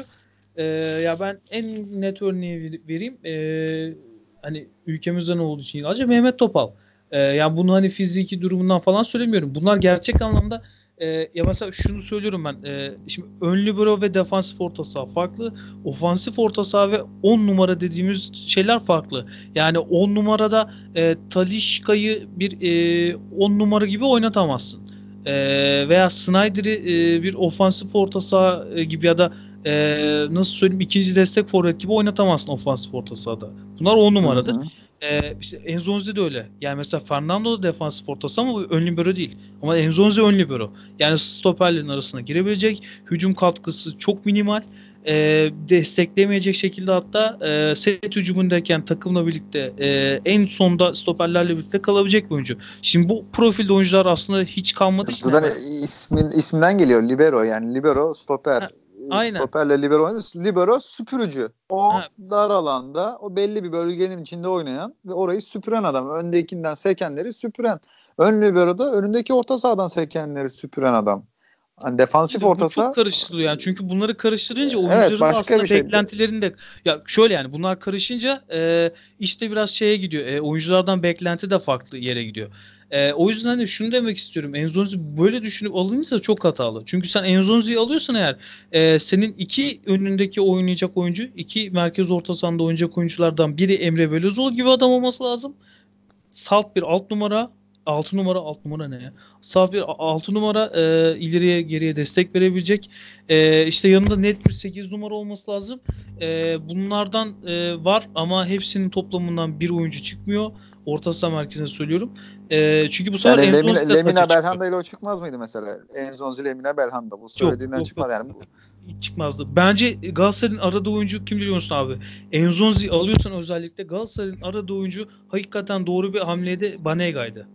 e, ya ben en net örneği vereyim. E, hani ülkemizden olduğu için acaba Mehmet Topal. E, yani bunu hani fiziki durumundan falan söylemiyorum. Bunlar gerçek anlamda e, ya mesela şunu söylüyorum ben. E, şimdi ön libero ve defansif orta saha farklı. Ofansif orta saha ve 10 numara dediğimiz şeyler farklı. Yani 10 numarada e, Talişka'yı bir 10 e, numara gibi oynatamazsın. E, veya Snyder'i e, bir ofansif orta saha e, gibi ya da e, nasıl söyleyeyim ikinci destek forvet gibi oynatamazsın ofansif orta sahada. Bunlar 10 numaradır. Hı hı. E, işte Enzonzi de öyle. Yani mesela Fernando da defansif ortası ama ön libero değil. Ama Enzonzi ön libero. Yani stoperlerin arasına girebilecek. Hücum katkısı çok minimal e, desteklemeyecek şekilde hatta e, set hücumundayken takımla birlikte e, en sonda stoperlerle birlikte kalabilecek bir oyuncu. Şimdi bu profilde oyuncular aslında hiç kalmadı. Zaten ismin, isminden geliyor libero yani libero stoper. Ha, aynen. Stoperle libero oynuyor. Libero süpürücü. O ha. dar alanda o belli bir bölgenin içinde oynayan ve orayı süpüren adam. Öndekinden sekenleri süpüren. Ön libero da önündeki orta sahadan sekenleri süpüren adam. Hani defansif işte orta saha çok karıştırıyor yani. Çünkü bunları karıştırınca oyuncuların evet, aslında bir şey. beklentilerini de ya şöyle yani bunlar karışınca e, işte biraz şeye gidiyor. E, oyunculardan beklenti de farklı yere gidiyor. E, o yüzden de hani şunu demek istiyorum. Enzonzi böyle düşünüp alınırsa çok hatalı. Çünkü sen Enzonzi'yi alıyorsan eğer e, senin iki önündeki oynayacak oyuncu, iki merkez orta sahada oynayacak oyunculardan biri Emre Belözoğlu gibi adam olması lazım. Salt bir alt numara 6 numara 6 numara ne ya? Sağ bir 6 numara e, ileriye geriye destek verebilecek. E, işte yanında net bir 8 numara olması lazım. E, bunlardan e, var ama hepsinin toplamından bir oyuncu çıkmıyor. Orta saha merkezine söylüyorum. E, çünkü bu sefer yani Lemina, Lemina Belhanda ile o çıkmaz mıydı mesela? Enzonzi Lemina Belhanda. Bu söylediğinden yok, çıkmadı yani. Hiç çıkmazdı. Bence Galatasaray'ın aradığı oyuncu kim biliyor musun abi? Enzonzi alıyorsan özellikle Galatasaray'ın aradığı oyuncu hakikaten doğru bir hamlede Banega'ydı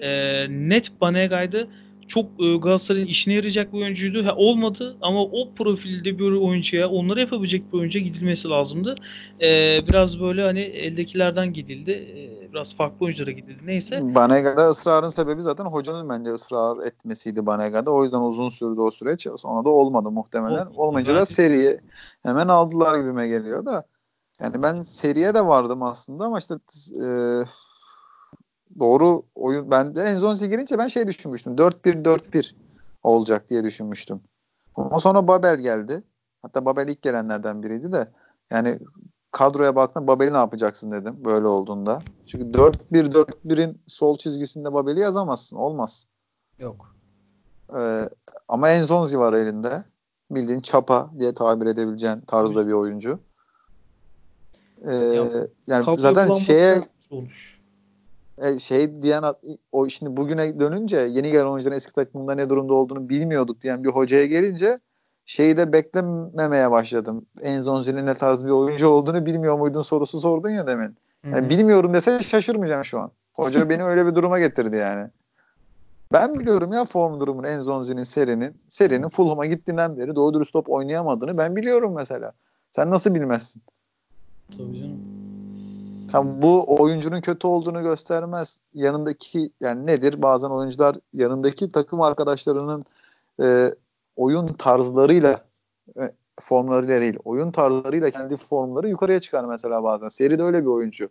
e, net Banega'ydı. Çok e, Galatasaray'ın işine yarayacak bir oyuncuydu. Ha, olmadı ama o profilde bir oyuncuya onları yapabilecek bir oyuncuya gidilmesi lazımdı. E, biraz böyle hani eldekilerden gidildi. E, biraz farklı oyunculara gidildi. Neyse. Banega'da ısrarın sebebi zaten hocanın bence ısrar etmesiydi Banega'da. O yüzden uzun sürdü o süreç. Sonra da olmadı muhtemelen. Olmadı. Olmayınca da seriye hemen aldılar gibime geliyor da. Yani ben seriye de vardım aslında ama işte e, doğru oyun ben de Enzonzi girince ben şey düşünmüştüm. 4-1-4-1 olacak diye düşünmüştüm. Ama sonra Babel geldi. Hatta Babel ilk gelenlerden biriydi de yani kadroya baktım Babel'i ne yapacaksın dedim böyle olduğunda. Çünkü 4-1-4-1'in sol çizgisinde Babel'i yazamazsın. Olmaz. Yok. Ee, ama Enzonzi var elinde. Bildiğin çapa diye tabir edebileceğin tarzda bir oyuncu. Ee, yani zaten şeye olmuş e, şey diyen o şimdi bugüne dönünce yeni gelen oyuncuların eski takımında ne durumda olduğunu bilmiyorduk diyen bir hocaya gelince şeyi de beklememeye başladım. Enzonzi'nin ne tarz bir oyuncu olduğunu bilmiyor muydun sorusu sordun ya demin. Yani hmm. bilmiyorum dese şaşırmayacağım şu an. Hoca beni öyle bir duruma getirdi yani. Ben biliyorum ya form durumunu Enzonzi'nin serinin. Serinin Fulham'a gittiğinden beri doğru dürüst top oynayamadığını ben biliyorum mesela. Sen nasıl bilmezsin? Tabii canım. Tam bu oyuncunun kötü olduğunu göstermez. Yanındaki yani nedir? Bazen oyuncular yanındaki takım arkadaşlarının e, oyun tarzlarıyla e, formlarıyla değil, oyun tarzlarıyla kendi formları yukarıya çıkar mesela bazen. Seri de öyle bir oyuncu.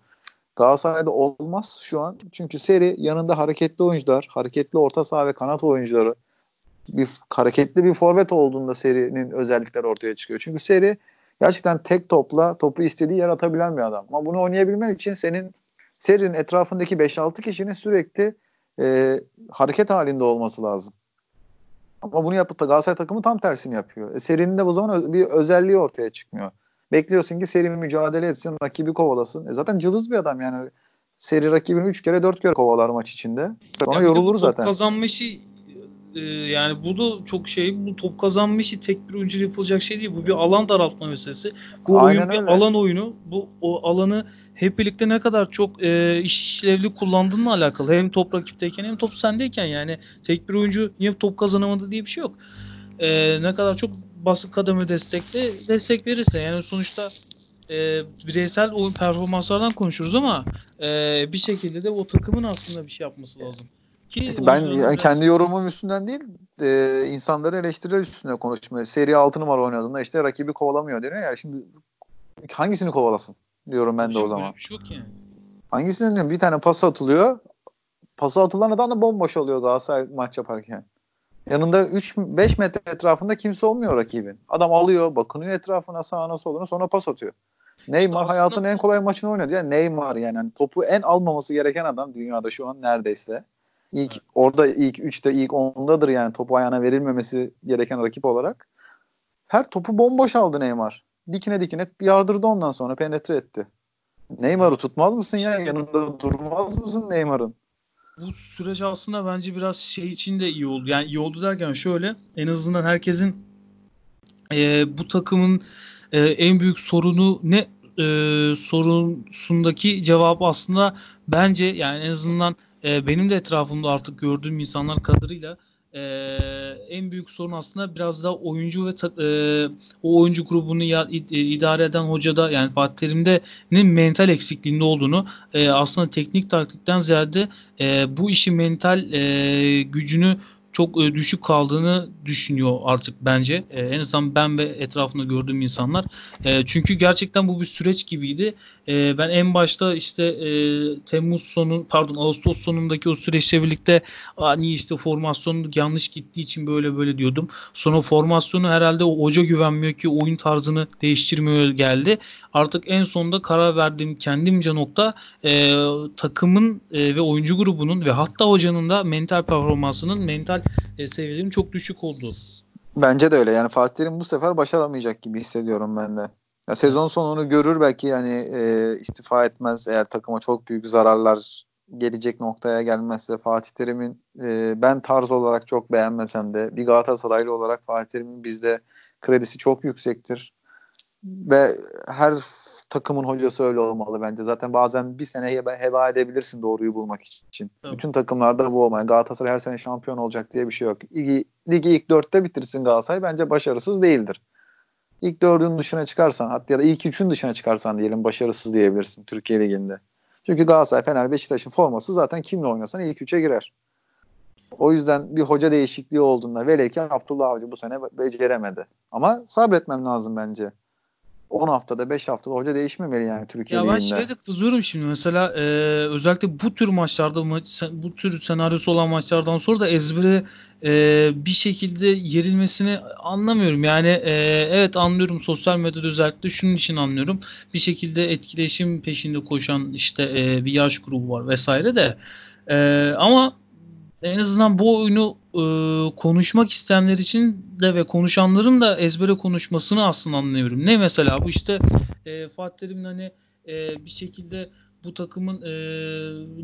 Galatasaray'da olmaz şu an. Çünkü seri yanında hareketli oyuncular, hareketli orta saha ve kanat oyuncuları bir hareketli bir forvet olduğunda serinin özellikleri ortaya çıkıyor. Çünkü seri gerçekten tek topla topu istediği yer atabilen bir adam. Ama bunu oynayabilmen için senin serinin etrafındaki 5-6 kişinin sürekli e, hareket halinde olması lazım. Ama bunu yapıp da Galatasaray takımı tam tersini yapıyor. E, serinin de bu zaman bir özelliği ortaya çıkmıyor. Bekliyorsun ki seri mücadele etsin, rakibi kovalasın. E zaten cılız bir adam yani. Seri rakibini 3 kere 4 kere kovalar maç içinde. Sonra yorulur zaten. Kazanmışı e, yani bu da çok şey bu top kazanma işi tek bir oyuncu yapılacak şey değil. Bu bir alan daraltma meselesi. Bu Aynen oyun öyle. bir alan oyunu. Bu o alanı hep birlikte ne kadar çok e, işlevli kullandığınla alakalı. Hem top rakipteyken hem top sendeyken yani tek bir oyuncu niye top kazanamadı diye bir şey yok. E, ne kadar çok basit kademe destekli destek verirse yani sonuçta e, bireysel oyun performanslardan konuşuruz ama e, bir şekilde de o takımın aslında bir şey yapması lazım. Ki ben yani kendi yorumum üstünden değil e, insanları eleştiriler üstüne konuşmaya. Seri 6 numara oynadığında işte rakibi kovalamıyor diyor ya. Şimdi hangisini kovalasın diyorum ben de o zaman. Şey yok yani. Hangisini diyorum? Bir tane pas atılıyor. Pası atılan adam da bomboş oluyor Galatasaray maç yaparken. Yanında 3-5 metre etrafında kimse olmuyor rakibin. Adam alıyor, bakınıyor etrafına sağına soluna sonra pas atıyor. Neymar işte hayatının en kolay maçını oynadı. Yani Neymar yani hani topu en almaması gereken adam dünyada şu an neredeyse. İlk evet. orada ilk 3'te ilk 10'dadır yani topu ayağına verilmemesi gereken rakip olarak. her topu bomboş aldı Neymar. Dikine dikine yardırdı ondan sonra penetre etti. Neymar'ı tutmaz mısın ya? Yanında durmaz mısın Neymar'ın? Bu süreç aslında bence biraz şey için de iyi oldu. Yani iyi oldu derken şöyle en azından herkesin e, bu takımın e, en büyük sorunu ne e, sorusundaki cevap aslında bence yani en azından e, benim de etrafımda artık gördüğüm insanlar kadarıyla e, en büyük sorun aslında biraz daha oyuncu ve ta, e, o oyuncu grubunu ya, idare eden hocada yani Fatih Terim'de'nin mental eksikliğinde olduğunu e, aslında teknik taktikten ziyade e, bu işi mental e, gücünü çok e, düşük kaldığını düşünüyor artık bence. E, en azından ben ve etrafında gördüğüm insanlar. E, çünkü gerçekten bu bir süreç gibiydi. E, ben en başta işte e, Temmuz sonu pardon Ağustos sonundaki o süreçle birlikte ani işte formasyonu yanlış gittiği için böyle böyle diyordum. Sonra formasyonu herhalde o hoca güvenmiyor ki oyun tarzını değiştirmiyor geldi. Artık en sonunda karar verdiğim kendimce nokta e, takımın e, ve oyuncu grubunun ve hatta hocanın da mental performansının mental e, seviyelerinin çok düşük olduğu. Bence de öyle. Yani Fatih Terim bu sefer başaramayacak gibi hissediyorum ben de. Ya sezon sonunu görür belki yani e, istifa etmez eğer takıma çok büyük zararlar gelecek noktaya gelmezse Fatih Terim'in e, ben tarz olarak çok beğenmesem de bir Galatasaraylı olarak Fatih Terim'in bizde kredisi çok yüksektir ve her takımın hocası öyle olmalı bence. Zaten bazen bir sene heba, heba edebilirsin doğruyu bulmak için. Tabii. Bütün takımlarda bu olmalı. Galatasaray her sene şampiyon olacak diye bir şey yok. Ligi, ligi ilk dörtte bitirsin Galatasaray bence başarısız değildir. İlk dördün dışına çıkarsan hatta ya da ilk üçün dışına çıkarsan diyelim başarısız diyebilirsin Türkiye Ligi'nde. Çünkü Galatasaray, Fener, Beşiktaş'ın forması zaten kimle oynasan ilk üçe girer. O yüzden bir hoca değişikliği olduğunda velev ki Abdullah Avcı bu sene beceremedi. Ama sabretmem lazım bence. 10 haftada 5 haftada hoca değişmemeli yani Türkiye Ya ben şeye de kızıyorum şimdi mesela e, özellikle bu tür maçlarda bu tür senaryosu olan maçlardan sonra da ezbere e, bir şekilde yerilmesini anlamıyorum. Yani e, evet anlıyorum sosyal medyada özellikle şunun için anlıyorum. Bir şekilde etkileşim peşinde koşan işte e, bir yaş grubu var vesaire de e, ama en azından bu oyunu e, konuşmak isteyenler için de ve konuşanların da ezbere konuşmasını aslında anlıyorum. Ne mesela bu işte e, Fatih Terim'in hani e, bir şekilde bu takımın e,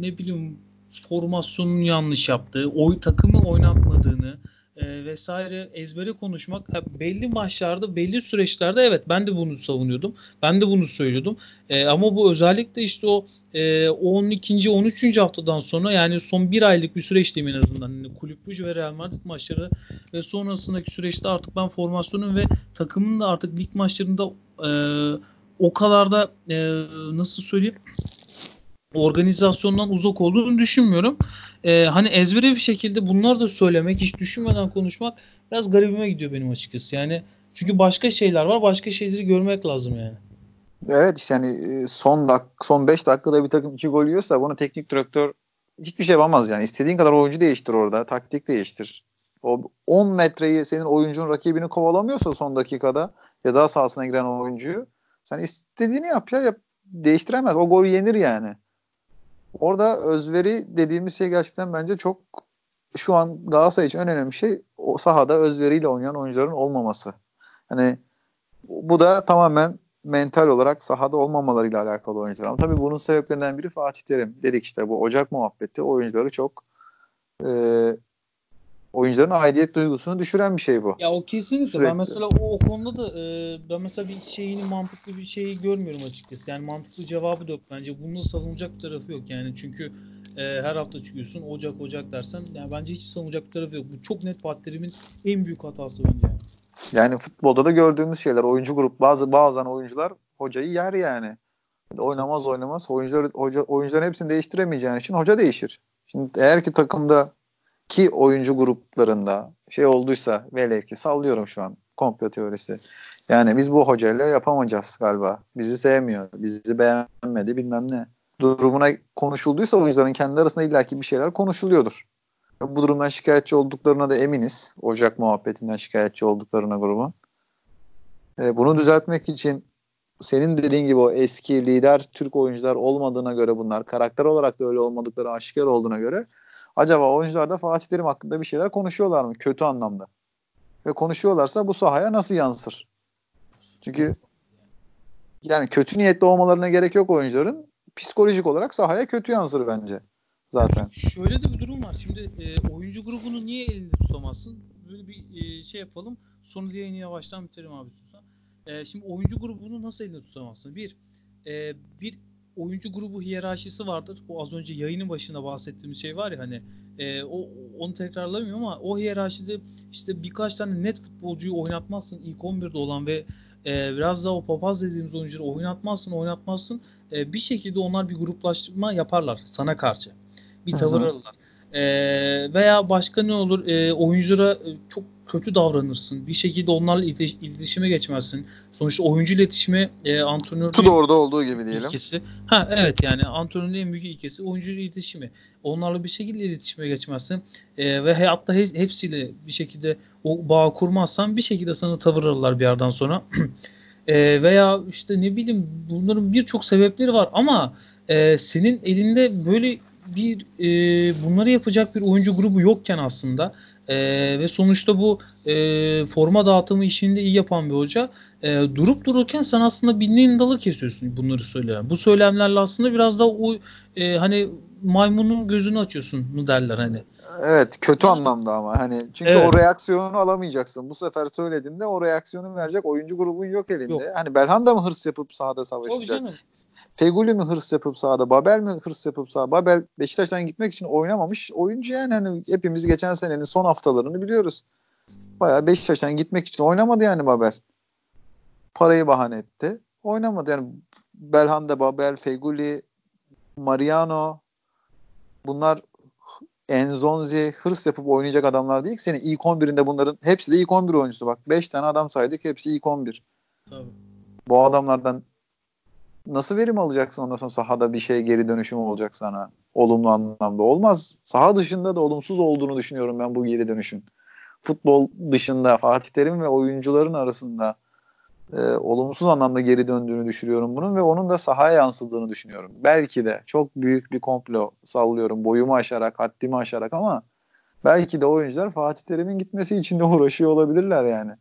ne bileyim formasyonunu yanlış yaptığı, oy takımı oynatmadığını, e, vesaire ezbere konuşmak ha, belli maçlarda belli süreçlerde evet ben de bunu savunuyordum. Ben de bunu söylüyordum. E, ama bu özellikle işte o e, 12. 13. haftadan sonra yani son bir aylık bir süreç en azından. Yani kulüp gücü ve Real Madrid maçları ve sonrasındaki süreçte artık ben formasyonun ve takımın da artık lig maçlarında e, o kadar da e, nasıl söyleyeyim organizasyondan uzak olduğunu düşünmüyorum. Ee, hani ezbere bir şekilde bunları da söylemek, hiç düşünmeden konuşmak biraz garibime gidiyor benim açıkçası. Yani çünkü başka şeyler var, başka şeyleri görmek lazım yani. Evet işte yani e, son dak son 5 dakikada bir takım 2 gol yiyorsa bunu teknik direktör hiçbir şey yapamaz yani. İstediğin kadar oyuncu değiştir orada, taktik değiştir. O 10 metreyi senin oyuncun rakibini kovalamıyorsa son dakikada ceza sahasına giren oyuncuyu sen istediğini yap ya yap, değiştiremez. O gol yenir yani. Orada özveri dediğimiz şey gerçekten bence çok şu an Galatasaray için en önemli şey o sahada özveriyle oynayan oyuncuların olmaması. Hani bu da tamamen mental olarak sahada olmamalarıyla alakalı oyuncular. Ama tabii bunun sebeplerinden biri Fatih Terim. Dedik işte bu Ocak muhabbeti oyuncuları çok e, oyuncuların aidiyet duygusunu düşüren bir şey bu. Ya o kesinlikle. Sürekli. Ben mesela o, o konuda da e, ben mesela bir şeyini mantıklı bir şeyi görmüyorum açıkçası. Yani mantıklı cevabı da yok bence. Bunun savunacak tarafı yok yani. Çünkü e, her hafta çıkıyorsun Ocak Ocak dersen yani bence hiç savunacak tarafı yok. Bu çok net Fatih en büyük hatası bence yani. Yani futbolda da gördüğümüz şeyler. Oyuncu grup bazı bazen oyuncular hocayı yer yani. Oynamaz oynamaz. Oyuncular, hoca, oyuncuların hepsini değiştiremeyeceğin için hoca değişir. Şimdi eğer ki takımda ki oyuncu gruplarında şey olduysa velev ki sallıyorum şu an komplo teorisi. Yani biz bu hocayla yapamayacağız galiba. Bizi sevmiyor, bizi beğenmedi bilmem ne. Durumuna konuşulduysa oyuncuların kendi arasında illaki bir şeyler konuşuluyordur. Bu durumdan şikayetçi olduklarına da eminiz. Ocak muhabbetinden şikayetçi olduklarına grubun. E, bunu düzeltmek için senin dediğin gibi o eski lider Türk oyuncular olmadığına göre bunlar karakter olarak da öyle olmadıkları aşikar olduğuna göre acaba oyuncular da Fatih Terim hakkında bir şeyler konuşuyorlar mı kötü anlamda? ve konuşuyorlarsa bu sahaya nasıl yansır? Çünkü yani kötü niyetli olmalarına gerek yok oyuncuların. Psikolojik olarak sahaya kötü yansır bence zaten. Şöyle de bir durum var. Şimdi e, oyuncu grubunu niye elinde tutamazsın? Böyle bir e, şey yapalım. Sonra yayını yavaştan bitirelim abi. E, şimdi oyuncu grubunu nasıl elinde tutamazsın? Bir, e, bir oyuncu grubu hiyerarşisi vardır. O az önce yayının başında bahsettiğimiz şey var ya hani e, o onu tekrarlamıyorum ama o hiyerarşide işte birkaç tane net futbolcuyu oynatmazsın ilk 11'de olan ve e, biraz daha o papaz dediğimiz oyuncuları oynatmazsın oynatmazsın e, bir şekilde onlar bir gruplaşma yaparlar sana karşı. Bir tavır alırlar. E, veya başka ne olur e, oyunculara e, çok kötü davranırsın. Bir şekilde onlarla iletişime geçmezsin. Sonuçta oyuncu iletişimi e, antrenörün Tudor'da olduğu gibi diyelim. ilkesi. Ha evet yani antrenörün en büyük ilkesi oyuncu iletişimi. Onlarla bir şekilde iletişime geçmezsin. E, ve hayatta he, hepsiyle bir şekilde o bağ kurmazsan bir şekilde sana tavır alırlar bir yerden sonra. e, veya işte ne bileyim bunların birçok sebepleri var ama e, senin elinde böyle bir e, bunları yapacak bir oyuncu grubu yokken aslında e, ve sonuçta bu e, forma dağıtımı işini de iyi yapan bir hoca e, durup dururken sen aslında bildiğin dalı kesiyorsun bunları söyleyen. Bu söylemlerle aslında biraz da o e, hani maymunun gözünü açıyorsun mu derler hani. Evet kötü anlamda ama hani çünkü evet. o reaksiyonu alamayacaksın. Bu sefer söylediğinde o reaksiyonu verecek oyuncu grubun yok elinde. Yok. Hani Belhan da mı hırs yapıp sahada savaşacak? Feguli mi hırs yapıp sahada, Babel mi hırs yapıp sahada? Babel Beşiktaş'tan gitmek için oynamamış oyuncu yani hani hepimiz geçen senenin son haftalarını biliyoruz. Bayağı Beşiktaş'tan gitmek için oynamadı yani Babel. Parayı bahane etti. Oynamadı yani Belhanda, Babel, Feguli, Mariano bunlar Enzonzi hırs yapıp oynayacak adamlar değil ki. Senin ilk 11'inde bunların hepsi de ilk 11 oyuncusu bak. 5 tane adam saydık hepsi ilk 11. Tabii. Bu adamlardan nasıl verim alacaksın ondan sonra sahada bir şey geri dönüşüm olacak sana olumlu anlamda olmaz. Saha dışında da olumsuz olduğunu düşünüyorum ben bu geri dönüşün. Futbol dışında Fatih Terim ve oyuncuların arasında e, olumsuz anlamda geri döndüğünü düşünüyorum bunun ve onun da sahaya yansıdığını düşünüyorum. Belki de çok büyük bir komplo sallıyorum boyumu aşarak, haddimi aşarak ama belki de oyuncular Fatih Terim'in gitmesi için de uğraşıyor olabilirler yani.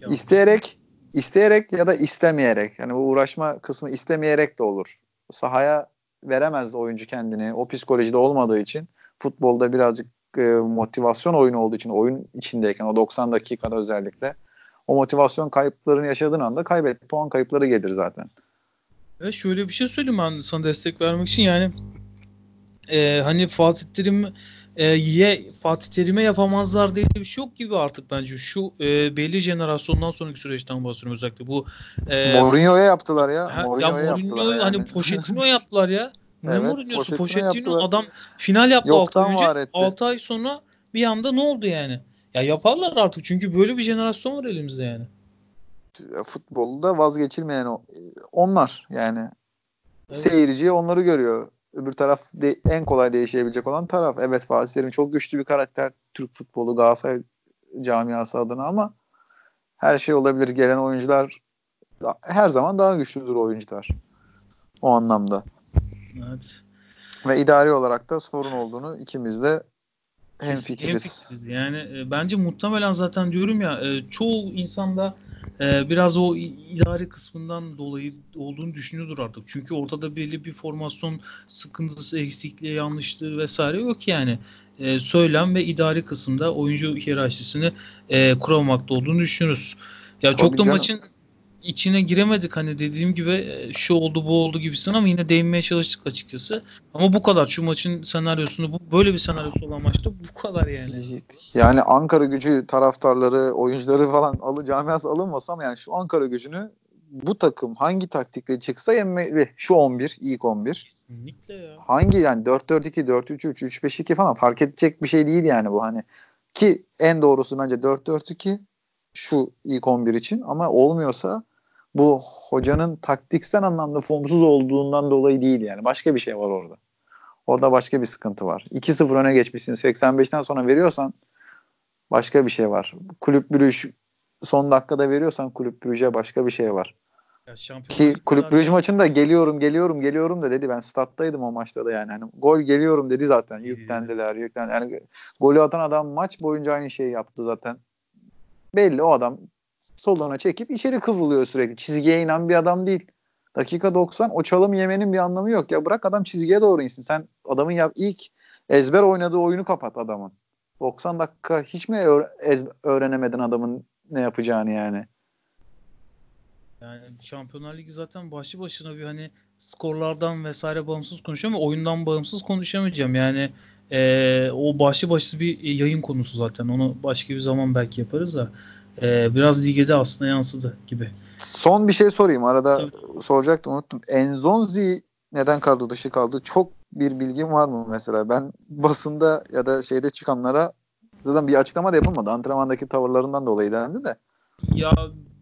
Ya. İsteyerek isteyerek ya da istemeyerek yani bu uğraşma kısmı istemeyerek de olur. Sahaya veremez oyuncu kendini o psikolojide olmadığı için futbolda birazcık e, motivasyon oyunu olduğu için oyun içindeyken o 90 dakikada özellikle o motivasyon kayıplarını yaşadığın anda kaybet puan kayıpları gelir zaten. Ve şöyle bir şey söyleyeyim ben sana destek vermek için yani e, hani Fatih Terim e, ye Fatih Terim'e yapamazlar diye bir şey yok gibi artık bence. Şu e, belli jenerasyondan sonraki süreçten bahsediyorum özellikle. Bu e, Mourinho'ya yaptılar ya. Ha, Mourinho'ya ya Mourinho yani. hani Pochettino yaptılar ya. Ne evet, Mourinho'su? Pochettino, Pochettino adam final yaptı Yoktan 6 ay 6 ay sonra bir anda ne oldu yani? Ya yaparlar artık çünkü böyle bir jenerasyon var elimizde yani. Futbolda vazgeçilmeyen onlar yani. Evet. Seyirci onları görüyor. Öbür taraf de, en kolay değişebilecek olan taraf. Evet Fatih Terim çok güçlü bir karakter Türk futbolu Galatasaray camiası adına ama her şey olabilir. Gelen oyuncular her zaman daha güçlüdür oyuncular. O anlamda. Evet. Ve idari olarak da sorun olduğunu ikimiz de hem fikiriz. Yani e, bence muhtemelen zaten diyorum ya e, çoğu insanda e, biraz o idari kısmından dolayı olduğunu düşünüyordur artık. Çünkü ortada belli bir formasyon sıkıntısı, eksikliği, yanlışlığı vesaire yok yani. E, söylem ve idari kısımda oyuncu hiyerarşisini e, kuramamakta olduğunu düşünüyoruz. Ya Tabii çok da canım. maçın içine giremedik hani dediğim gibi e, şu oldu bu oldu gibisin ama yine değinmeye çalıştık açıkçası. Ama bu kadar şu maçın senaryosunu bu böyle bir senaryosu olan maçta bu kadar yani. Yani Ankara gücü taraftarları, oyuncuları falan alı camiası alınmasam yani şu Ankara gücünü bu takım hangi taktikle çıksa yenmeli. Şu 11, ilk 11. Kesinlikle ya. Hangi yani 4-4-2, 4-3-3, 3-5-2 falan fark edecek bir şey değil yani bu hani. Ki en doğrusu bence 4-4-2 şu ilk 11 için ama olmuyorsa bu hocanın taktiksel anlamda formsuz olduğundan dolayı değil yani. Başka bir şey var orada. Orada başka bir sıkıntı var. 2-0 öne geçmişsin. 85'ten sonra veriyorsan başka bir şey var. Kulüp Brüj son dakikada veriyorsan Kulüp Brüj'e başka bir şey var. Ki Kulüp Brüj maçında geliyorum geliyorum geliyorum da dedi. Ben stat'taydım o maçta da yani. Hani gol geliyorum dedi zaten. Yüklendiler, yüklendiler. Yani golü atan adam maç boyunca aynı şeyi yaptı zaten. belli o adam soluna çekip içeri kıvrılıyor sürekli. Çizgiye inen bir adam değil. Dakika 90 o çalım yemenin bir anlamı yok. Ya bırak adam çizgiye doğru insin. Sen adamın yap ilk ezber oynadığı oyunu kapat adamın. 90 dakika hiç mi öğ- öğrenemedin adamın ne yapacağını yani? Yani Şampiyonlar Ligi zaten başlı başına bir hani skorlardan vesaire bağımsız konuşuyor ama oyundan bağımsız konuşamayacağım. Yani e, o başlı başlı bir yayın konusu zaten. Onu başka bir zaman belki yaparız da e, biraz lige de aslında yansıdı gibi. Son bir şey sorayım. Arada Tabii. soracaktım unuttum. Enzonzi neden kadro dışı kaldı? Çok bir bilgim var mı mesela? Ben basında ya da şeyde çıkanlara zaten bir açıklama da yapılmadı. Antrenmandaki tavırlarından dolayı dendi de. Ya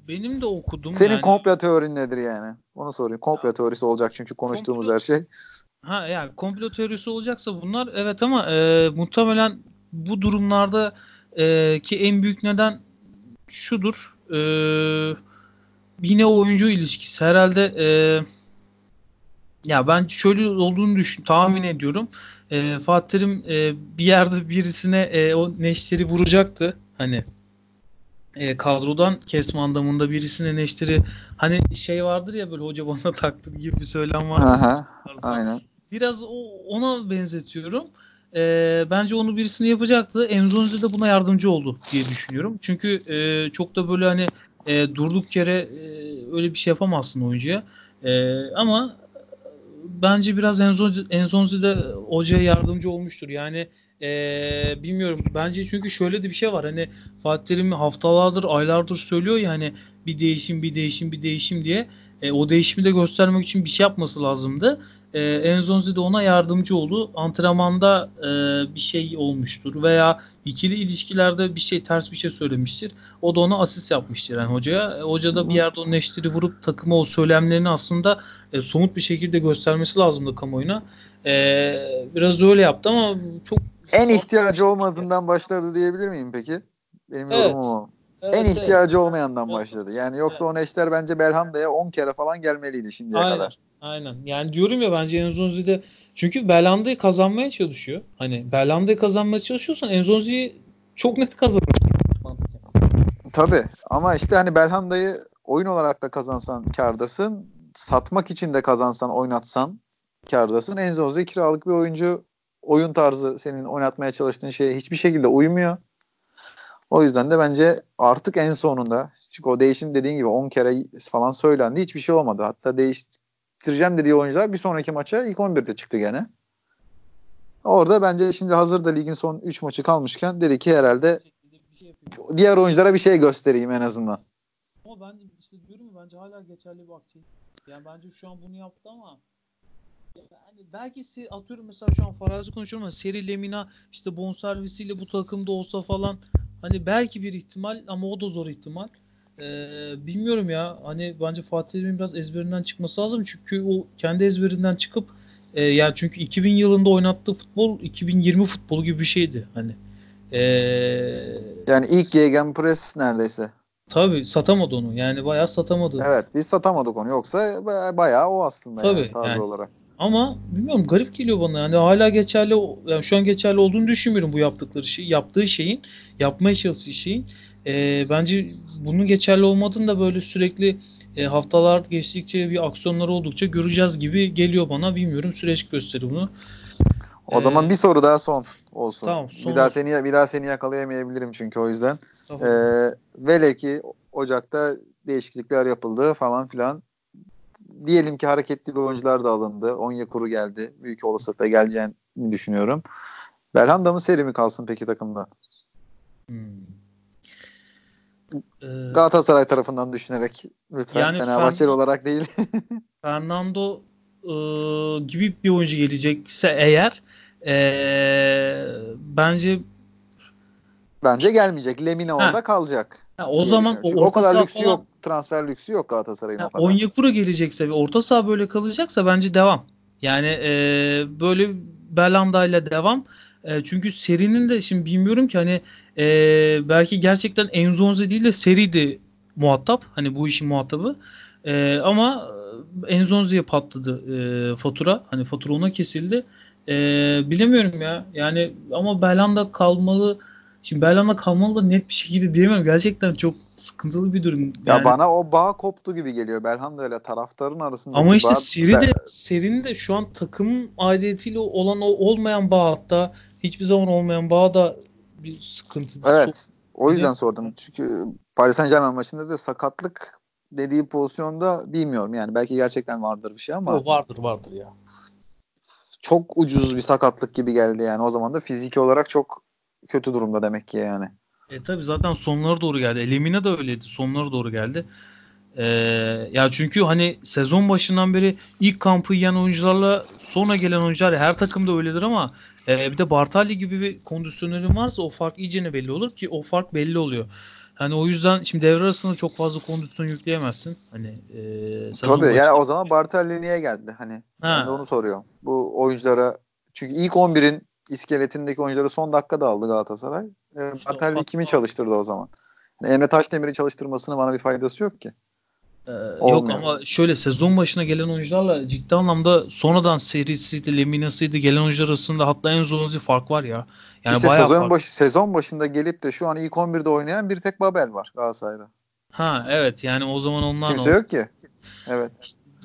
benim de okudum. Senin yani, komplo teorin nedir yani? Onu sorayım. Komplo teorisi olacak çünkü konuştuğumuz Komplo- her şey. Ha yani komplo teorisi olacaksa bunlar evet ama e, muhtemelen bu durumlarda e, ki en büyük neden şudur. E, yine oyuncu ilişkisi herhalde e, ya ben şöyle olduğunu düşün tahmin ediyorum. E, Fatih Terim e, bir yerde birisine e, o neşteri vuracaktı. Hani e, kadrodan kesme anlamında birisine neşteri hani şey vardır ya böyle hoca bana taktı gibi bir söylem var. Aha, aynen. Biraz o, ona benzetiyorum. Ee, bence onu birisini yapacaktı. Enzonzi de buna yardımcı oldu diye düşünüyorum. Çünkü e, çok da böyle hani e, durduk yere e, öyle bir şey yapamazsın oyuncuya. E, ama bence biraz Enzonzi, Enzonzi de hocaya yardımcı olmuştur. Yani e, bilmiyorum. Bence çünkü şöyle de bir şey var. Hani Fatih Terim haftalardır, aylardır söylüyor ya hani bir değişim, bir değişim, bir değişim diye. E, o değişimi de göstermek için bir şey yapması lazımdı. E, Enzonzi de ona yardımcı oldu. Antrenmanda e, bir şey olmuştur veya ikili ilişkilerde bir şey ters bir şey söylemiştir. O da ona asist yapmıştır yani hocaya. E, hoca da bir yerde onun eşleri vurup takıma o söylemlerini aslında e, somut bir şekilde göstermesi lazımdı kamuoyuna. E, biraz öyle yaptı ama çok En ihtiyacı olmadığından başladı diyebilir miyim peki? Benim Evet. yorumum o. Evet, en evet. ihtiyacı olmayandan Evet. başladı. Yani yoksa o neşter bence Belhanda'ya 10 kere falan gelmeliydi şimdiye Aynen. kadar. Aynen. Yani diyorum ya bence Enzonzi de çünkü Belhanda'yı kazanmaya çalışıyor. Hani Belhanda'yı kazanmaya çalışıyorsan Enzonzi'yi çok net kazanırsın. Tabii ama işte hani Belhanda'yı oyun olarak da kazansan kardasın. Satmak için de kazansan oynatsan kardasın. Enzonzi kiralık bir oyuncu. Oyun tarzı senin oynatmaya çalıştığın şeye hiçbir şekilde uymuyor. O yüzden de bence artık en sonunda çünkü o değişim dediğin gibi 10 kere falan söylendi. Hiçbir şey olmadı. Hatta değiştireceğim dediği oyuncular bir sonraki maça ilk 11'de çıktı gene. Orada bence şimdi hazırda ligin son 3 maçı kalmışken dedi ki herhalde şey yapayım. diğer oyunculara bir şey göstereyim en azından. Ama ben işte diyorum bence hala geçerli bir aktivite. Yani bence şu an bunu yaptı ama yani belki atıyorum mesela şu an farazi konuşuyorum ama Seri Lemina işte bonservisiyle bu takımda olsa falan hani belki bir ihtimal ama o da zor ihtimal. Ee, bilmiyorum ya hani bence Fatih Terim'in biraz ezberinden çıkması lazım çünkü o kendi ezberinden çıkıp e, yani çünkü 2000 yılında oynattığı futbol 2020 futbolu gibi bir şeydi hani. Ee, Yani ilk Gegenpress neredeyse. tabii satamadı onu yani bayağı satamadı. Evet biz satamadık onu yoksa baya- bayağı o aslında Tabii, yani tarzı yani. olarak. Ama bilmiyorum garip geliyor bana. Yani hala geçerli yani şu an geçerli olduğunu düşünmüyorum bu yaptıkları şey. Yaptığı şeyin, yapmaya çalıştığı şeyin. Ee, bence bunun geçerli olmadığını da böyle sürekli e, haftalar geçtikçe bir aksiyonlar oldukça göreceğiz gibi geliyor bana. Bilmiyorum süreç gösterir bunu. O Ee, zaman bir soru daha son olsun. Tamam, son bir daha olsun. seni bir daha seni yakalayamayabilirim çünkü o yüzden. Estağfurullah. Ee, vele ki Ocak'ta değişiklikler yapıldı falan filan. Diyelim ki hareketli bir oyuncular da alındı. Onyekuru geldi. Büyük olasılıkla geleceğini düşünüyorum. Belhanda mı seri mi kalsın peki takımda? Hmm. Ee, Galatasaray tarafından düşünerek lütfen. Yani Fenerbahçeli Fern- olarak değil. Fernando e, gibi bir oyuncu gelecekse eğer e, bence Bence gelmeyecek. Lemina orada kalacak. Ha, o zaman o o kadar lüksü falan yok. Transfer lüksü yok Galatasaray'ın ha, o kadar. Onyekuru gelecekse ve orta saha böyle kalacaksa bence devam. Yani e, böyle Belhanda ile devam. E, çünkü serinin de şimdi bilmiyorum ki hani e, belki gerçekten Enzonzi değil de Seri'di muhatap. Hani bu işin muhatabı. E, ama Enzonzi'ye patladı e, fatura. Hani fatura ona kesildi. E, bilemiyorum ya. Yani ama Belhanda kalmalı Şimdi Belhanda kalmalı da net bir şekilde diyemem. Gerçekten çok sıkıntılı bir durum. Ya Yani- bana o bağ koptu gibi geliyor Belhanda ile taraftarın arasındaki Ama işte bağ- seri de serinin de şu an takım aidiyetiyle olan o olmayan bağ hatta hiçbir zaman olmayan bağ da bir sıkıntı. bir Evet. O yüzden Ne? sordum. Çünkü Paris Saint Germain maçında da sakatlık dediği pozisyonda bilmiyorum yani. Belki gerçekten vardır bir şey ama sorun. O vardır vardır ya. çok ucuz bir sakatlık gibi geldi yani. O zaman da fiziki olarak çok kötü durumda demek ki yani. E tabi zaten sonlara doğru geldi. Elimine de öyleydi. Sonlara doğru geldi. Ee, ya çünkü hani sezon başından beri ilk kampı yiyen oyuncularla sonra gelen oyuncular her takımda öyledir ama e, bir de Bartali gibi bir kondisyonerin varsa o fark iyice belli olur ki o fark belli oluyor. Hani o yüzden şimdi devre arasında çok fazla kondisyon yükleyemezsin. Hani e, Tabii yani başında- o zaman Bartelli niye geldi? Hani ben Ha. de onu soruyorum. Bu oyunculara çünkü ilk 11'in iskeletindeki oyuncuları son dakikada aldı Galatasaray. E, Bartelli o- kimi çalıştırdı o zaman? Yani Emre Taşdemir'i çalıştırmasının bana bir faydası yok ki. Ee, yok ama şöyle sezon başına gelen oyuncularla ciddi anlamda sonradan serisiydi, Lemina'sıydı gelen oyuncular arasında hatta en zorlucu fark var ya. Yani işte bayağı sezon, fark. başı, sezon başında gelip de şu an ilk 11'de oynayan bir tek Babel var Galatasaray'da. Ha evet yani o zaman ondan Kimse yok ki. Evet.